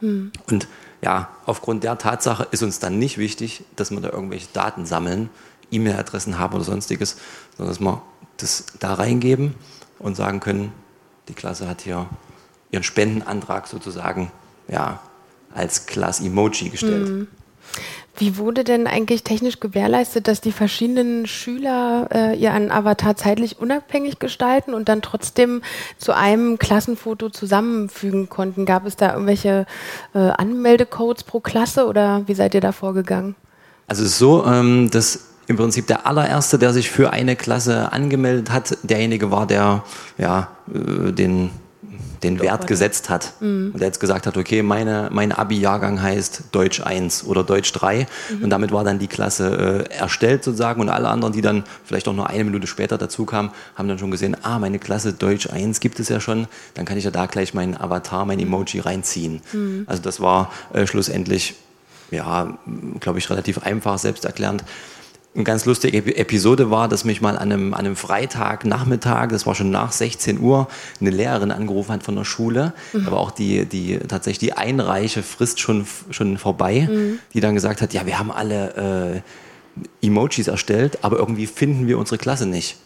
Mhm. Und ja, aufgrund der Tatsache ist uns dann nicht wichtig, dass wir da irgendwelche Daten sammeln, E-Mail-Adressen haben oder sonstiges, sondern dass wir das da reingeben und sagen können, die Klasse hat hier ihren Spendenantrag sozusagen ja, als Class-Emoji gestellt. Mhm. Wie wurde denn eigentlich technisch gewährleistet, dass die verschiedenen Schüler äh, ihren Avatar zeitlich unabhängig gestalten und dann trotzdem zu einem Klassenfoto zusammenfügen konnten? Gab es da irgendwelche äh, Anmeldecodes pro Klasse oder wie seid ihr da vorgegangen? Also es ist so, ähm, dass im Prinzip der allererste, der sich für eine Klasse angemeldet hat, derjenige war, der ja, äh, den, den Wert gesetzt hat. Mhm. Und der jetzt gesagt hat, okay, meine, mein Abi-Jahrgang heißt Deutsch 1 oder Deutsch 3. Mhm. Und damit war dann die Klasse äh, erstellt sozusagen. Und alle anderen, die dann vielleicht auch nur eine Minute später dazu kamen, haben dann schon gesehen, ah, meine Klasse Deutsch 1 gibt es ja schon. Dann kann ich ja da gleich meinen Avatar, mein Emoji reinziehen. Mhm. Also das war äh, schlussendlich, ja, glaube ich, relativ einfach, selbsterklärend eine ganz lustige Episode war, dass mich mal an einem, an einem Freitagnachmittag, das war schon nach 16 Uhr, eine Lehrerin angerufen hat von der Schule. Mhm. War auch die, die, tatsächlich die Einreichefrist schon, schon vorbei, mhm. die dann gesagt hat, ja, wir haben alle äh, Emojis erstellt, aber irgendwie finden wir unsere Klasse nicht.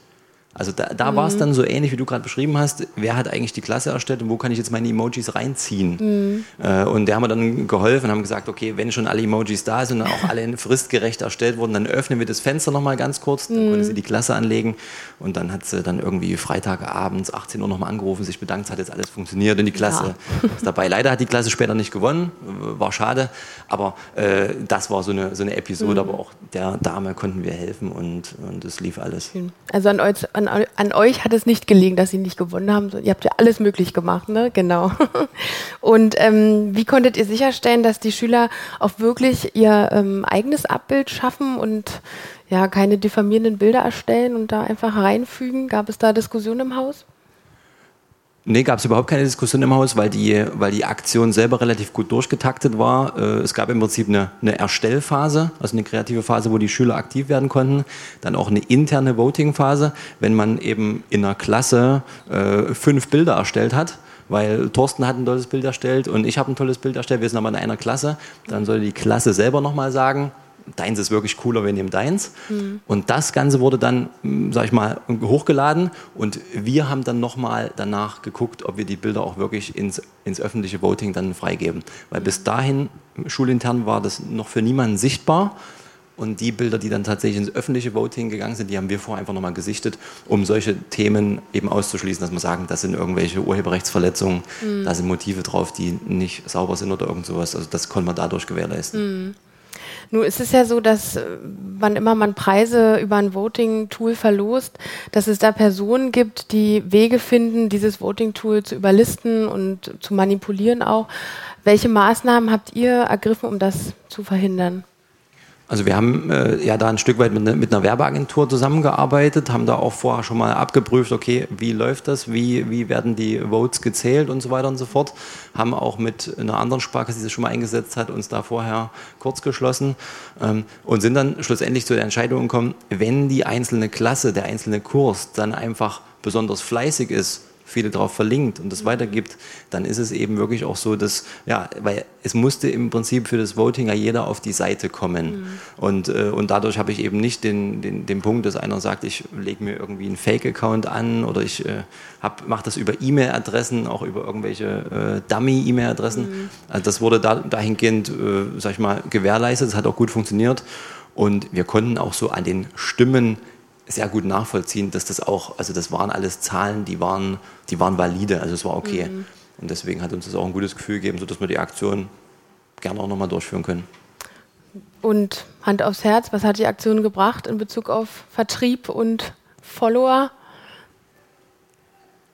Also da, da mhm. war es dann so ähnlich, wie du gerade beschrieben hast. Wer hat eigentlich die Klasse erstellt und wo kann ich jetzt meine Emojis reinziehen? Mhm. Äh, und der haben wir dann geholfen und haben gesagt, okay, wenn schon alle Emojis da sind und auch alle fristgerecht erstellt wurden, dann öffnen wir das Fenster nochmal ganz kurz. Dann mhm. konnte sie die Klasse anlegen und dann hat sie dann irgendwie Freitagabends 18 Uhr nochmal angerufen, sich bedankt, es hat jetzt alles funktioniert und die Klasse ja. ist dabei. Leider hat die Klasse später nicht gewonnen, war schade, aber äh, das war so eine, so eine Episode, mhm. aber auch der Dame konnten wir helfen und, und es lief alles. Also an, an an, euch hat es nicht gelegen, dass sie nicht gewonnen haben. Ihr habt ja alles möglich gemacht, ne? Genau. Und ähm, wie konntet ihr sicherstellen, dass die Schüler auch wirklich ihr ähm, eigenes Abbild schaffen und ja keine diffamierenden Bilder erstellen und da einfach reinfügen? Gab es da Diskussionen im Haus? Nee, gab es überhaupt keine Diskussion im Haus, weil die, weil die Aktion selber relativ gut durchgetaktet war. Äh, es gab im Prinzip eine, eine Erstellphase, also eine kreative Phase, wo die Schüler aktiv werden konnten. Dann auch eine interne Voting-Phase, wenn man eben in einer Klasse äh, fünf Bilder erstellt hat weil Thorsten hat ein tolles Bild erstellt und ich habe ein tolles Bild erstellt, wir sind aber in einer Klasse, dann soll die Klasse selber nochmal sagen, deins ist wirklich cooler, wir nehmen deins. Mhm. Und das Ganze wurde dann, hm, sag ich mal, hochgeladen und wir haben dann nochmal danach geguckt, ob wir die Bilder auch wirklich ins, ins öffentliche Voting dann freigeben. Weil bis dahin, schulintern, war das noch für niemanden sichtbar. Und die Bilder, die dann tatsächlich ins öffentliche Voting gegangen sind, die haben wir vorher einfach nochmal gesichtet, um solche Themen eben auszuschließen, dass wir sagen, das sind irgendwelche Urheberrechtsverletzungen, mhm. da sind Motive drauf, die nicht sauber sind oder irgend sowas. Also das konnte man dadurch gewährleisten. Mhm. Nun ist es ja so, dass äh, wann immer man Preise über ein Voting-Tool verlost, dass es da Personen gibt, die Wege finden, dieses Voting-Tool zu überlisten und zu manipulieren auch. Welche Maßnahmen habt ihr ergriffen, um das zu verhindern? Also wir haben äh, ja da ein Stück weit mit, ne, mit, einer Werbeagentur zusammengearbeitet, haben da auch vorher schon mal abgeprüft, okay, wie läuft das, wie, wie werden die Votes gezählt und so weiter und so fort. Haben auch mit einer anderen Sparkasse, die sich schon mal eingesetzt hat, uns da vorher kurz geschlossen ähm, und sind dann schlussendlich zu der Entscheidung gekommen, wenn die einzelne Klasse, der einzelne Kurs dann einfach besonders fleißig ist, viele darauf verlinkt und das weitergibt, dann ist es eben wirklich auch so, dass, ja, weil es musste im Prinzip für das Voting ja jeder auf die Seite kommen. Mhm. Und, äh, und dadurch habe ich eben nicht den, den, den Punkt, dass einer sagt, ich lege mir irgendwie einen Fake-Account an oder ich äh, mache das über E-Mail-Adressen, auch über irgendwelche äh, Dummy-E-Mail-Adressen. Mhm. Also das wurde da, dahingehend, äh, sag ich mal, gewährleistet, das hat auch gut funktioniert. Und wir konnten auch so an den Stimmen sehr gut nachvollziehen, dass das auch, also das waren alles Zahlen, die waren, die waren valide, also es war okay. Mhm. Und deswegen hat uns das auch ein gutes Gefühl gegeben, sodass wir die Aktion gerne auch nochmal durchführen können. Und Hand aufs Herz, was hat die Aktion gebracht in Bezug auf Vertrieb und Follower?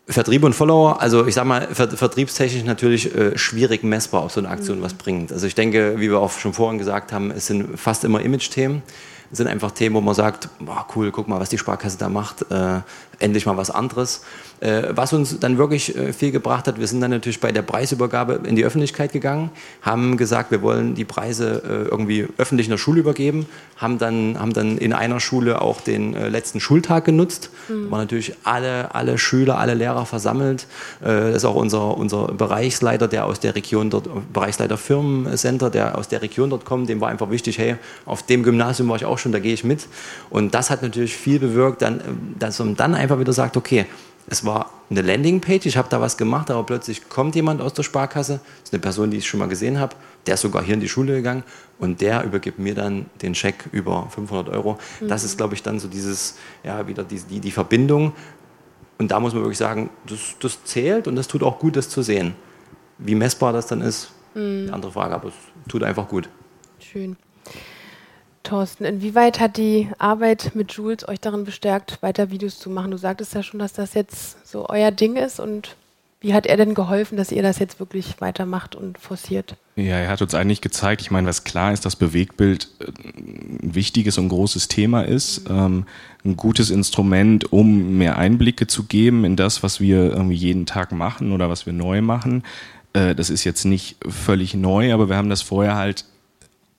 Vertrieb und Follower, also ich sag mal, vertriebstechnisch natürlich äh, schwierig messbar, ob so eine Aktion mhm. was bringt. Also ich denke, wie wir auch schon vorhin gesagt haben, es sind fast immer Image-Themen sind einfach Themen, wo man sagt, boah, cool, guck mal, was die Sparkasse da macht, äh, endlich mal was anderes. Äh, was uns dann wirklich äh, viel gebracht hat, wir sind dann natürlich bei der Preisübergabe in die Öffentlichkeit gegangen, haben gesagt, wir wollen die Preise äh, irgendwie öffentlich in der Schule übergeben, haben dann, haben dann in einer Schule auch den letzten Schultag genutzt, mhm. waren natürlich alle, alle Schüler, alle Lehrer versammelt. das ist auch unser, unser Bereichsleiter, der aus der Region dort, Bereichsleiter Firmencenter, der aus der Region dort kommt, dem war einfach wichtig, hey, auf dem Gymnasium war ich auch schon, da gehe ich mit. Und das hat natürlich viel bewirkt, dann, dass man dann einfach wieder sagt, okay, es war eine Landingpage, ich habe da was gemacht, aber plötzlich kommt jemand aus der Sparkasse, das ist eine Person, die ich schon mal gesehen habe, der ist sogar hier in die Schule gegangen und der übergibt mir dann den Scheck über 500 Euro. Mhm. Das ist, glaube ich, dann so dieses, ja, wieder die, die, die Verbindung. Und da muss man wirklich sagen, das, das zählt und das tut auch gut, das zu sehen. Wie messbar das dann ist, mhm. andere Frage, aber es tut einfach gut. Schön. Thorsten, inwieweit hat die Arbeit mit Jules euch darin bestärkt, weiter Videos zu machen? Du sagtest ja schon, dass das jetzt so euer Ding ist und wie hat er denn geholfen, dass ihr das jetzt wirklich weitermacht und forciert? Ja, er hat uns eigentlich gezeigt, ich meine, was klar ist, dass Bewegtbild äh, ein wichtiges und großes Thema ist, mhm. ein gutes Instrument, um mehr Einblicke zu geben in das, was wir irgendwie jeden Tag machen oder was wir neu machen. Äh, das ist jetzt nicht völlig neu, aber wir haben das vorher halt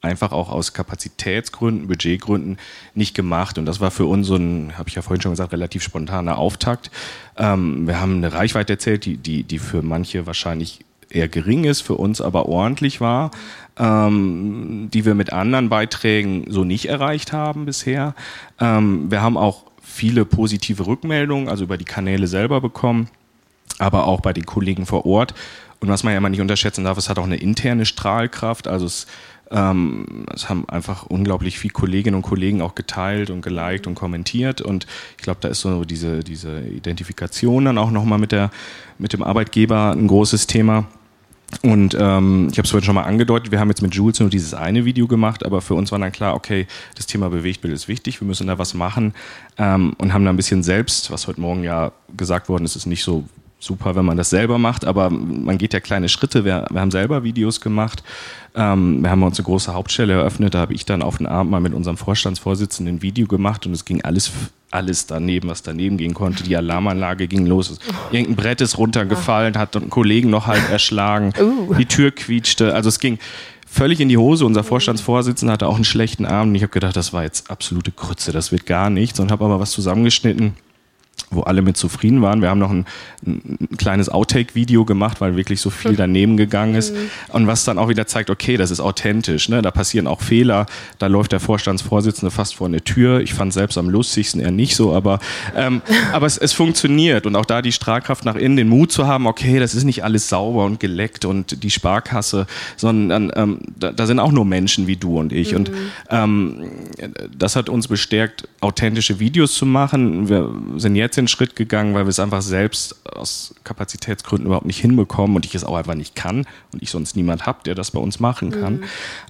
einfach auch aus Kapazitätsgründen, Budgetgründen nicht gemacht. Und das war für uns so ein, habe ich ja vorhin schon gesagt, relativ spontaner Auftakt. Ähm, wir haben eine Reichweite erzählt, die, die, die für manche wahrscheinlich eher gering ist, für uns aber ordentlich war, ähm, die wir mit anderen Beiträgen so nicht erreicht haben bisher. Ähm, wir haben auch viele positive Rückmeldungen, also über die Kanäle selber bekommen, aber auch bei den Kollegen vor Ort. Und was man ja immer nicht unterschätzen darf, es hat auch eine interne Strahlkraft. Also es ähm, es haben einfach unglaublich viele Kolleginnen und Kollegen auch geteilt und geliked und kommentiert. Und ich glaube, da ist so diese, diese Identifikation dann auch nochmal mit, mit dem Arbeitgeber ein großes Thema. Und ähm, ich habe es vorhin schon mal angedeutet, wir haben jetzt mit Jules nur dieses eine Video gemacht, aber für uns war dann klar, okay, das Thema Bewegtbild ist wichtig, wir müssen da was machen ähm, und haben da ein bisschen selbst, was heute Morgen ja gesagt worden ist, ist nicht so super, wenn man das selber macht, aber man geht ja kleine Schritte. Wir, wir haben selber Videos gemacht. Ähm, wir haben uns eine große Hauptstelle eröffnet. Da habe ich dann auf den Abend mal mit unserem Vorstandsvorsitzenden ein Video gemacht und es ging alles, alles daneben, was daneben gehen konnte. Die Alarmanlage ging los. Irgendein Brett ist runtergefallen, hat einen Kollegen noch halb erschlagen. Uh. Die Tür quietschte. Also es ging völlig in die Hose. Unser Vorstandsvorsitzender hatte auch einen schlechten Abend. Und ich habe gedacht, das war jetzt absolute Krütze, das wird gar nichts. Und habe aber was zusammengeschnitten wo alle mit zufrieden waren. Wir haben noch ein, ein kleines Outtake-Video gemacht, weil wirklich so viel daneben gegangen ist. Mhm. Und was dann auch wieder zeigt, okay, das ist authentisch. Ne? Da passieren auch Fehler. Da läuft der Vorstandsvorsitzende fast vor eine Tür. Ich fand es selbst am lustigsten eher nicht so, aber, ähm, aber es, es funktioniert. Und auch da die Strahlkraft nach innen, den Mut zu haben, okay, das ist nicht alles sauber und geleckt und die Sparkasse, sondern ähm, da, da, sind auch nur Menschen wie du und ich. Mhm. Und ähm, das hat uns bestärkt, authentische Videos zu machen. Wir sind jetzt den Schritt gegangen, weil wir es einfach selbst aus Kapazitätsgründen überhaupt nicht hinbekommen und ich es auch einfach nicht kann und ich sonst niemand habe, der das bei uns machen kann. Mhm.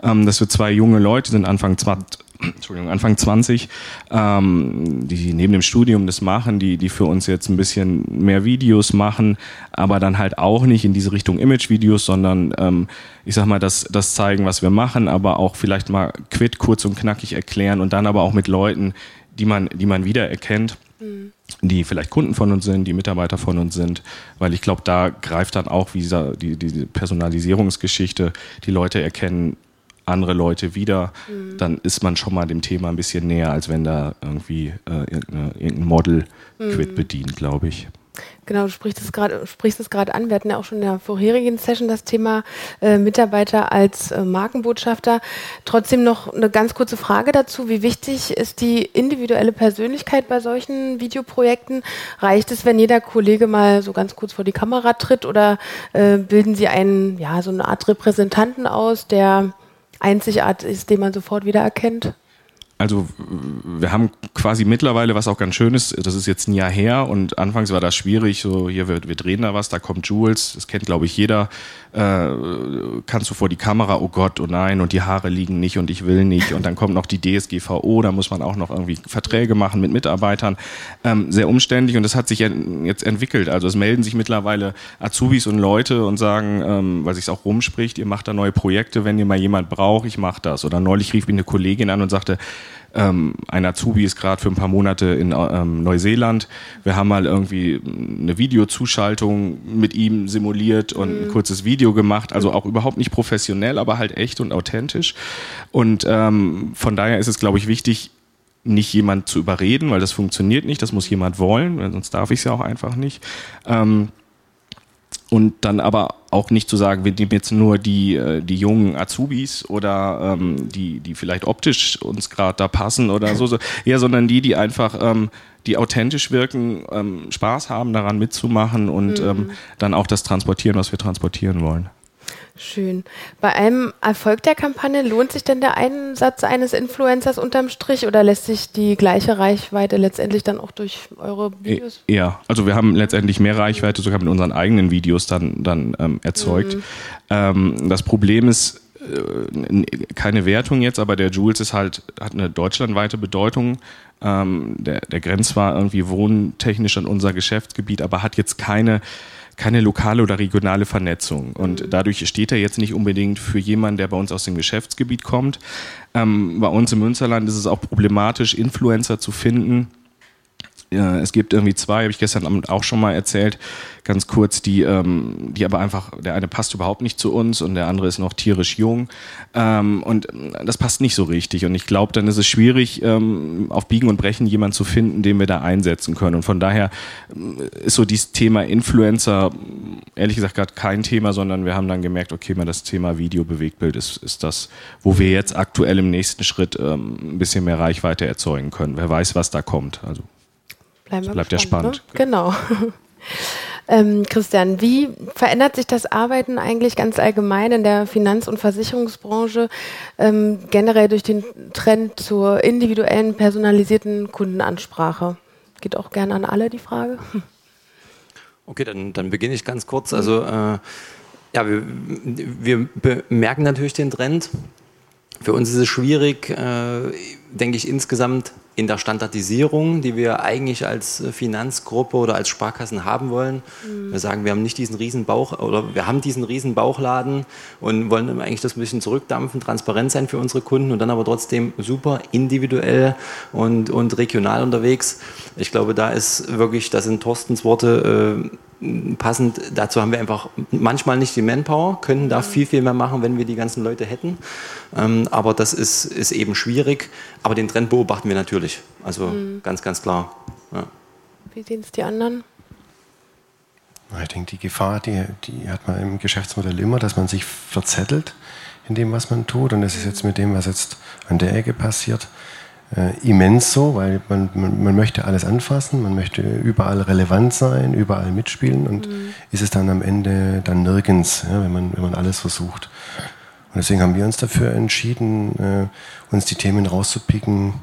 Ähm, dass wir zwei junge Leute sind, Anfang 20, Entschuldigung, Anfang 20, ähm, die neben dem Studium das machen, die, die für uns jetzt ein bisschen mehr Videos machen, aber dann halt auch nicht in diese Richtung Image-Videos, sondern ähm, ich sag mal, das, das zeigen, was wir machen, aber auch vielleicht mal quid kurz und knackig erklären und dann aber auch mit Leuten, die man, die man wiedererkennt. Mhm. die vielleicht Kunden von uns sind, die Mitarbeiter von uns sind, weil ich glaube, da greift dann auch dieser, die, die Personalisierungsgeschichte, die Leute erkennen andere Leute wieder, mhm. dann ist man schon mal dem Thema ein bisschen näher, als wenn da irgendwie äh, irgendein Model mhm. Quid bedient, glaube ich. Genau, du sprichst es gerade sprichst es gerade an. Wir hatten ja auch schon in der vorherigen Session das Thema äh, Mitarbeiter als äh, Markenbotschafter. Trotzdem noch eine ganz kurze Frage dazu. Wie wichtig ist die individuelle Persönlichkeit bei solchen Videoprojekten? Reicht es, wenn jeder Kollege mal so ganz kurz vor die Kamera tritt oder äh, bilden Sie einen, ja, so eine Art Repräsentanten aus, der einzigartig ist, den man sofort wiedererkennt? Also wir haben quasi mittlerweile, was auch ganz schön ist, das ist jetzt ein Jahr her und anfangs war das schwierig, so hier, wir, wir drehen da was, da kommt Jules, das kennt glaube ich jeder, äh, kannst du vor die Kamera, oh Gott, oh nein und die Haare liegen nicht und ich will nicht und dann kommt noch die DSGVO, da muss man auch noch irgendwie Verträge machen mit Mitarbeitern, ähm, sehr umständlich und das hat sich jetzt entwickelt, also es melden sich mittlerweile Azubis und Leute und sagen, ähm, weil sich auch rumspricht, ihr macht da neue Projekte, wenn ihr mal jemand braucht, ich mach das. Oder neulich rief mich eine Kollegin an und sagte, ähm, ein Azubi ist gerade für ein paar Monate in ähm, Neuseeland. Wir haben mal irgendwie eine Videozuschaltung mit ihm simuliert und mhm. ein kurzes Video gemacht. Also auch überhaupt nicht professionell, aber halt echt und authentisch. Und ähm, von daher ist es, glaube ich, wichtig, nicht jemand zu überreden, weil das funktioniert nicht. Das muss jemand wollen, sonst darf ich es ja auch einfach nicht. Ähm, und dann aber auch nicht zu sagen, wir nehmen jetzt nur die, äh, die jungen Azubis oder ähm, die, die vielleicht optisch uns gerade da passen oder so, so, eher, sondern die, die einfach, ähm, die authentisch wirken, ähm, Spaß haben, daran mitzumachen und mhm. ähm, dann auch das transportieren, was wir transportieren wollen. Schön. Bei einem Erfolg der Kampagne lohnt sich denn der Einsatz eines Influencers unterm Strich oder lässt sich die gleiche Reichweite letztendlich dann auch durch eure Videos? Ja, also wir haben letztendlich mehr Reichweite sogar mit unseren eigenen Videos dann, dann ähm, erzeugt. Mhm. Ähm, das Problem ist, äh, keine Wertung jetzt, aber der Jules ist halt, hat eine deutschlandweite Bedeutung. Ähm, der, der grenzt zwar irgendwie wohntechnisch an unser Geschäftsgebiet, aber hat jetzt keine keine lokale oder regionale Vernetzung. Und mhm. dadurch steht er jetzt nicht unbedingt für jemanden, der bei uns aus dem Geschäftsgebiet kommt. Ähm, bei uns im Münsterland ist es auch problematisch, Influencer zu finden es gibt irgendwie zwei, habe ich gestern Abend auch schon mal erzählt, ganz kurz, die, ähm, die aber einfach, der eine passt überhaupt nicht zu uns und der andere ist noch tierisch jung. Ähm, und das passt nicht so richtig. Und ich glaube, dann ist es schwierig, ähm, auf Biegen und Brechen jemanden zu finden, den wir da einsetzen können. Und von daher äh, ist so dieses Thema Influencer ehrlich gesagt gerade kein Thema, sondern wir haben dann gemerkt, okay, mal das Thema Video-Bewegtbild ist, ist das, wo wir jetzt aktuell im nächsten Schritt ähm, ein bisschen mehr Reichweite erzeugen können. Wer weiß, was da kommt. Also Bleiben bleibt ja spannend. Ne? Genau. Ähm, Christian, wie verändert sich das Arbeiten eigentlich ganz allgemein in der Finanz- und Versicherungsbranche ähm, generell durch den Trend zur individuellen, personalisierten Kundenansprache? Geht auch gerne an alle die Frage. Okay, dann, dann beginne ich ganz kurz. Also äh, ja, wir, wir bemerken natürlich den Trend. Für uns ist es schwierig, äh, denke ich, insgesamt in der Standardisierung, die wir eigentlich als Finanzgruppe oder als Sparkassen haben wollen. Mhm. Wir sagen, wir haben nicht diesen riesen Bauch oder wir haben diesen riesen Bauchladen und wollen eigentlich das ein bisschen zurückdampfen, transparent sein für unsere Kunden und dann aber trotzdem super individuell und, und regional unterwegs. Ich glaube, da ist wirklich, das sind Thorstens Worte, äh, passend dazu haben wir einfach manchmal nicht die Manpower, können da viel, viel mehr machen, wenn wir die ganzen Leute hätten. Ähm, aber das ist, ist eben schwierig. Aber den Trend beobachten wir natürlich. Also mhm. ganz, ganz klar. Ja. Wie sehen es die anderen? Ich denke, die Gefahr, die, die hat man im Geschäftsmodell immer, dass man sich verzettelt in dem, was man tut. Und das ist jetzt mit dem, was jetzt an der Ecke passiert, äh, immens so, weil man, man, man, möchte alles anfassen, man möchte überall relevant sein, überall mitspielen und mhm. ist es dann am Ende dann nirgends, ja, wenn, man, wenn man alles versucht. Und deswegen haben wir uns dafür entschieden, äh, uns die Themen rauszupicken,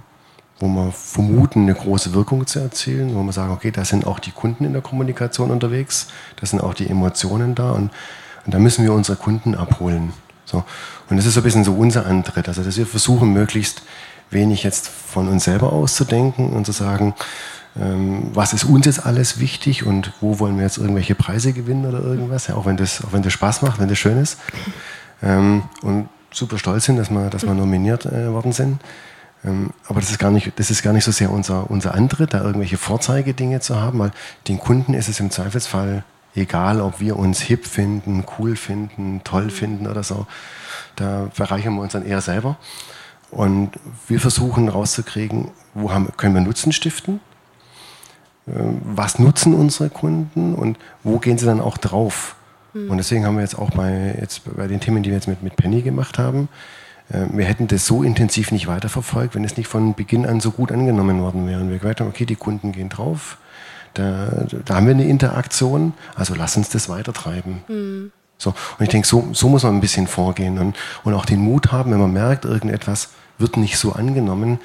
wo wir vermuten, eine große Wirkung zu erzielen, wo wir sagen, okay, da sind auch die Kunden in der Kommunikation unterwegs, da sind auch die Emotionen da und, und da müssen wir unsere Kunden abholen. So. Und das ist so ein bisschen so unser Antritt, also dass wir versuchen, möglichst wenig jetzt von uns selber auszudenken und zu sagen, ähm, was ist uns jetzt alles wichtig und wo wollen wir jetzt irgendwelche Preise gewinnen oder irgendwas, ja, auch, wenn das, auch wenn das Spaß macht, wenn das schön ist. Ähm, und super stolz sind, dass wir, dass wir nominiert äh, worden sind. Ähm, aber das ist, gar nicht, das ist gar nicht so sehr unser, unser Antritt, da irgendwelche Vorzeigedinge zu haben, weil den Kunden ist es im Zweifelsfall egal, ob wir uns hip finden, cool finden, toll finden oder so. Da verreichern wir uns dann eher selber. Und wir versuchen rauszukriegen, wo haben, können wir Nutzen stiften, was nutzen unsere Kunden und wo gehen sie dann auch drauf. Mhm. Und deswegen haben wir jetzt auch bei, jetzt bei den Themen, die wir jetzt mit, mit Penny gemacht haben, äh, wir hätten das so intensiv nicht weiterverfolgt, wenn es nicht von Beginn an so gut angenommen worden wäre. Und wir gesagt haben, okay, die Kunden gehen drauf, da, da haben wir eine Interaktion, also lass uns das weitertreiben. Mhm. So, und ich denke, so, so muss man ein bisschen vorgehen und, und auch den Mut haben, wenn man merkt, irgendetwas wird nicht so angenommen,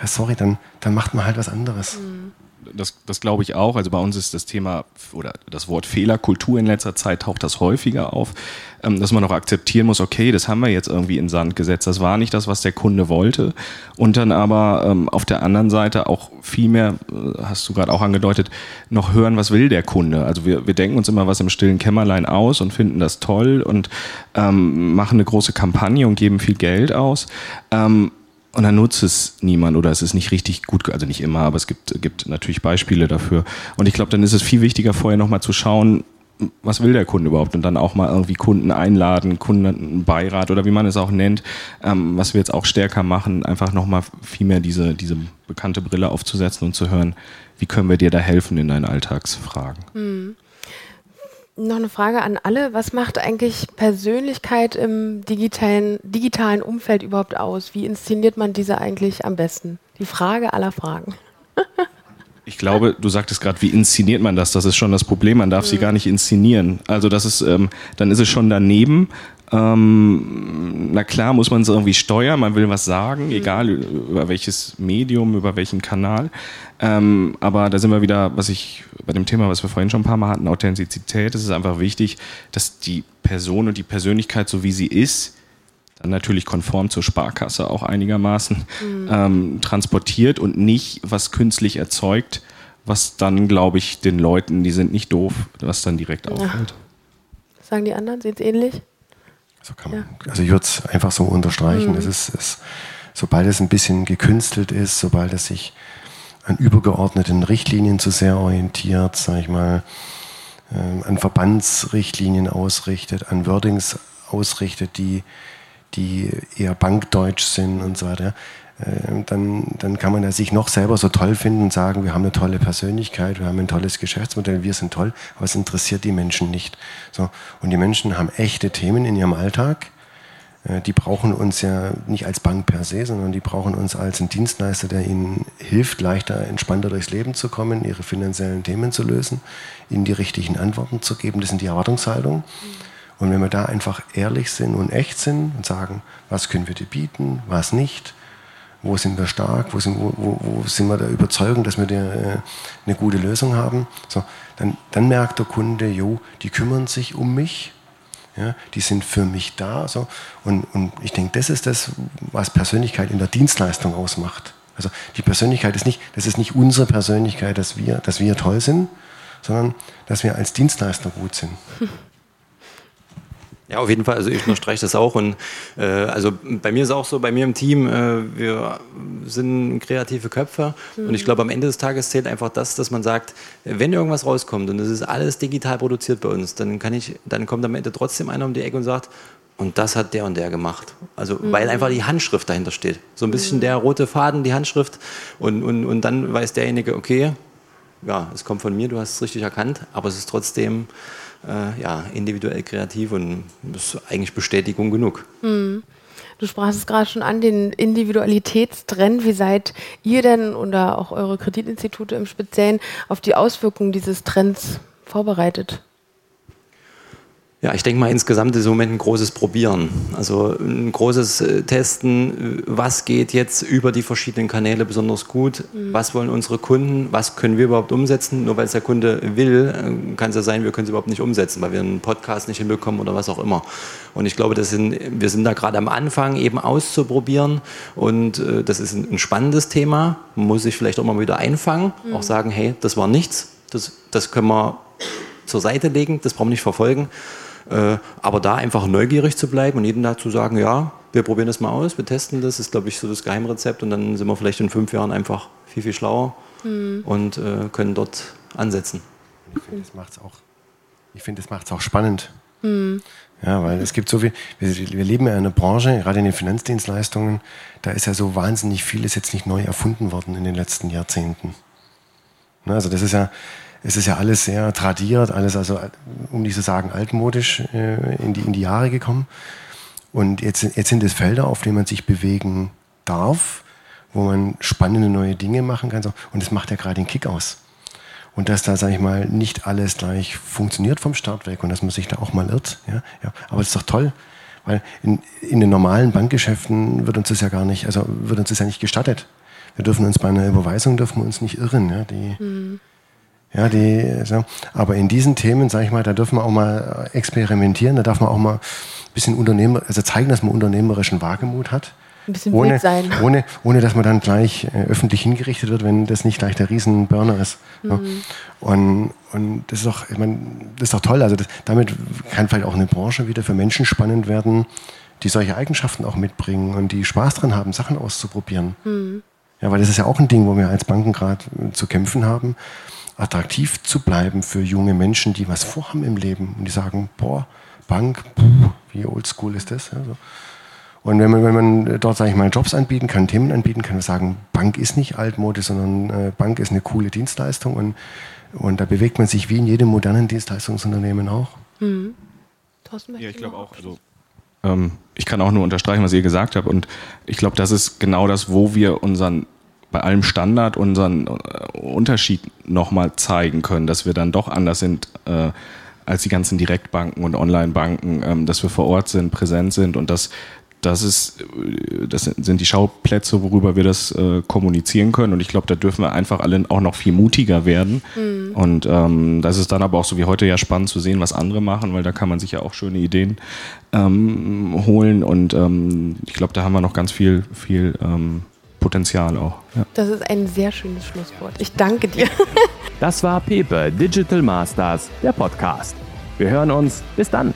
ja sorry, dann, dann macht man halt was anderes. Mhm das, das glaube ich auch. Also bei uns ist das Thema oder das Wort Fehlerkultur in letzter Zeit taucht das häufiger auf, ähm, dass man auch akzeptieren muss, okay, das haben wir jetzt irgendwie in Sand gesetzt. Das war nicht das, was der Kunde wollte. Und dann aber ähm, auf der anderen Seite auch viel mehr, äh, hast du gerade auch angedeutet, noch hören, was will der Kunde. Also wir, wir denken uns immer was im stillen Kämmerlein aus und finden das toll und ähm, machen eine große Kampagne und geben viel Geld aus. Ähm, und dann nutzt es niemand oder es ist nicht richtig gut, also nicht immer, aber es gibt, gibt natürlich Beispiele dafür. Und ich glaube, dann ist es viel wichtiger, vorher nochmal zu schauen, was will der Kunde überhaupt und dann auch mal irgendwie Kunden einladen, Kundenbeirat oder wie man es auch nennt, ähm, was wir jetzt auch stärker machen, einfach nochmal viel mehr diese, diese bekannte Brille aufzusetzen und zu hören, wie können wir dir da helfen in deinen Alltagsfragen. Mhm. Noch eine Frage an alle. Was macht eigentlich Persönlichkeit im digitalen, digitalen Umfeld überhaupt aus? Wie inszeniert man diese eigentlich am besten? Die Frage aller Fragen. Ich glaube, du sagtest gerade, wie inszeniert man das? Das ist schon das Problem. Man darf mhm. sie gar nicht inszenieren. Also das ist, ähm, dann ist es schon daneben. Ähm, na klar, muss man es irgendwie steuern. Man will was sagen, mhm. egal über welches Medium, über welchen Kanal. Ähm, aber da sind wir wieder, was ich bei dem Thema, was wir vorhin schon ein paar Mal hatten, Authentizität. Es ist einfach wichtig, dass die Person und die Persönlichkeit, so wie sie ist, dann natürlich konform zur Sparkasse auch einigermaßen mhm. ähm, transportiert und nicht was künstlich erzeugt, was dann, glaube ich, den Leuten, die sind nicht doof, was dann direkt auffällt. Sagen die anderen, sehen es ähnlich? So kann man, ja. Also ich würde es einfach so unterstreichen. Mhm. Es ist, es, sobald es ein bisschen gekünstelt ist, sobald es sich an übergeordneten Richtlinien zu sehr orientiert, sage ich mal, äh, an Verbandsrichtlinien ausrichtet, an Wordings ausrichtet, die, die eher bankdeutsch sind und so weiter, dann, dann kann man ja sich noch selber so toll finden und sagen, wir haben eine tolle Persönlichkeit, wir haben ein tolles Geschäftsmodell, wir sind toll, aber es interessiert die Menschen nicht. So, und die Menschen haben echte Themen in ihrem Alltag, äh, die brauchen uns ja nicht als Bank per se, sondern die brauchen uns als einen Dienstleister, der ihnen hilft, leichter, entspannter durchs Leben zu kommen, ihre finanziellen Themen zu lösen, ihnen die richtigen Antworten zu geben. Das sind die Erwartungshaltungen. Und wenn wir da einfach ehrlich sind und echt sind und sagen, was können wir dir bieten, was nicht, wo sind wir stark, wo sind, wo, wo sind wir der Überzeugung, dass wir dir, äh, eine gute Lösung haben, so, dann, dann merkt der Kunde, jo, die kümmern sich um mich ja, die sind für mich da. So. Und, und ich denke, das ist das, was Persönlichkeit in der Dienstleistung ausmacht. Also die Persönlichkeit ist nicht, das ist nicht unsere Persönlichkeit, dass wir, dass wir toll sind, sondern dass wir als Dienstleister gut sind. Ja, auf jeden Fall. Also ich unterstreiche das auch. Und äh, also bei mir ist auch so, bei mir im Team, äh, wir sind kreative Köpfe. Mhm. Und ich glaube, am Ende des Tages zählt einfach das, dass man sagt, wenn irgendwas rauskommt und es ist alles digital produziert bei uns, dann kann ich, dann kommt am Ende trotzdem einer um die Ecke und sagt, und das hat der und der gemacht. Also, mhm. weil einfach die Handschrift dahinter steht. So ein bisschen mhm. der rote Faden, die Handschrift. Und, und, und dann weiß derjenige, okay, ja, es kommt von mir, du hast es richtig erkannt, aber es ist trotzdem äh, ja, individuell kreativ und das ist eigentlich Bestätigung genug. Mhm. Du sprachst es gerade schon an, den Individualitätstrend. Wie seid ihr denn oder auch eure Kreditinstitute im Speziellen auf die Auswirkungen dieses Trends vorbereitet? Ja, ich denke mal, insgesamt ist im Moment ein großes Probieren. Also ein großes äh, Testen, was geht jetzt über die verschiedenen Kanäle besonders gut, mhm. was wollen unsere Kunden, was können wir überhaupt umsetzen. Nur weil es der Kunde will, äh, kann es ja sein, wir können es überhaupt nicht umsetzen, weil wir einen Podcast nicht hinbekommen oder was auch immer. Und ich glaube, das sind, wir sind da gerade am Anfang eben auszuprobieren und äh, das ist ein, spannendes Thema. Muss sich vielleicht auch mal wieder einfangen, mhm. auch sagen, hey, das war nichts, das, das können wir zur Seite legen, das brauchen wir nicht verfolgen. Äh, aber da einfach neugierig zu bleiben und jedem dazu sagen, ja, wir probieren das mal aus, wir testen das, ist, glaube ich, so das Geheimrezept und dann sind wir vielleicht in fünf Jahren einfach viel, viel schlauer mhm. und äh, können dort ansetzen. Ich finde, das macht es auch, ich find, das macht's auch spannend. Mhm. Ja, weil es gibt so viel, wir, wir leben ja in einer Branche, gerade in den Finanzdienstleistungen, da ist ja so wahnsinnig vieles jetzt nicht neu erfunden worden in den letzten Jahrzehnten. Ne, also das ist ja, es ist ja alles sehr tradiert, alles also, um nicht zu sagen, altmodisch äh, in, die, in die Jahre gekommen. Und jetzt, jetzt sind es Felder, auf denen man sich bewegen darf, wo man spannende neue Dinge machen kann. Und das macht ja gerade den Kick aus. Und dass da, sage ich mal, nicht alles gleich funktioniert vom Start weg und dass man sich da auch mal irrt. Ja, ja. Aber das ist doch toll, weil in, in den normalen Bankgeschäften wird uns das ja gar nicht, also wird uns das ja nicht gestattet. Wir dürfen uns bei einer Überweisung dürfen wir uns nicht irren. Ja, die, mhm. Ja, die, so. Aber in diesen Themen, sage ich mal, da dürfen wir auch mal experimentieren, da darf man auch mal ein bisschen Unternehmer, also zeigen, dass man unternehmerischen Wagemut hat. Ein bisschen ohne, sein. Ohne, ohne, dass man dann gleich äh, öffentlich hingerichtet wird, wenn das nicht gleich der Riesenburner ist. Mhm. Ja. Und, und das ist doch, ich meine, das ist doch toll. Also das, damit kann vielleicht auch eine Branche wieder für Menschen spannend werden, die solche Eigenschaften auch mitbringen und die Spaß dran haben, Sachen auszuprobieren. Mhm. Ja, weil das ist ja auch ein Ding, wo wir als Banken gerade äh, zu kämpfen haben, attraktiv zu bleiben für junge Menschen, die was vorhaben im Leben und die sagen, boah, Bank, puh, wie oldschool ist das? Ja, so. Und wenn man, wenn man dort, sage ich mal, Jobs anbieten kann, Themen anbieten kann, wir sagen, Bank ist nicht altmodisch, sondern äh, Bank ist eine coole Dienstleistung und, und da bewegt man sich wie in jedem modernen Dienstleistungsunternehmen auch. Mhm. Ja, ich glaube auch. Also ähm, ich kann auch nur unterstreichen, was ihr gesagt habt. Und ich glaube, das ist genau das, wo wir unseren bei allem Standard unseren äh, Unterschied nochmal zeigen können, dass wir dann doch anders sind äh, als die ganzen Direktbanken und Online-Banken, ähm, dass wir vor Ort sind, präsent sind und dass das ist, äh, das sind die Schauplätze, worüber wir das äh, kommunizieren können. Und ich glaube, da dürfen wir einfach alle auch noch viel mutiger werden. Mhm. Und ähm, das ist dann aber auch so wie heute ja spannend zu sehen, was andere machen, weil da kann man sich ja auch schöne Ideen ähm, holen. Und ähm, ich glaube, da haben wir noch ganz viel, viel ähm, Potenzial auch. Ja. Das ist ein sehr schönes Schlusswort. Ich danke dir. das war Pepe Digital Masters, der Podcast. Wir hören uns. Bis dann.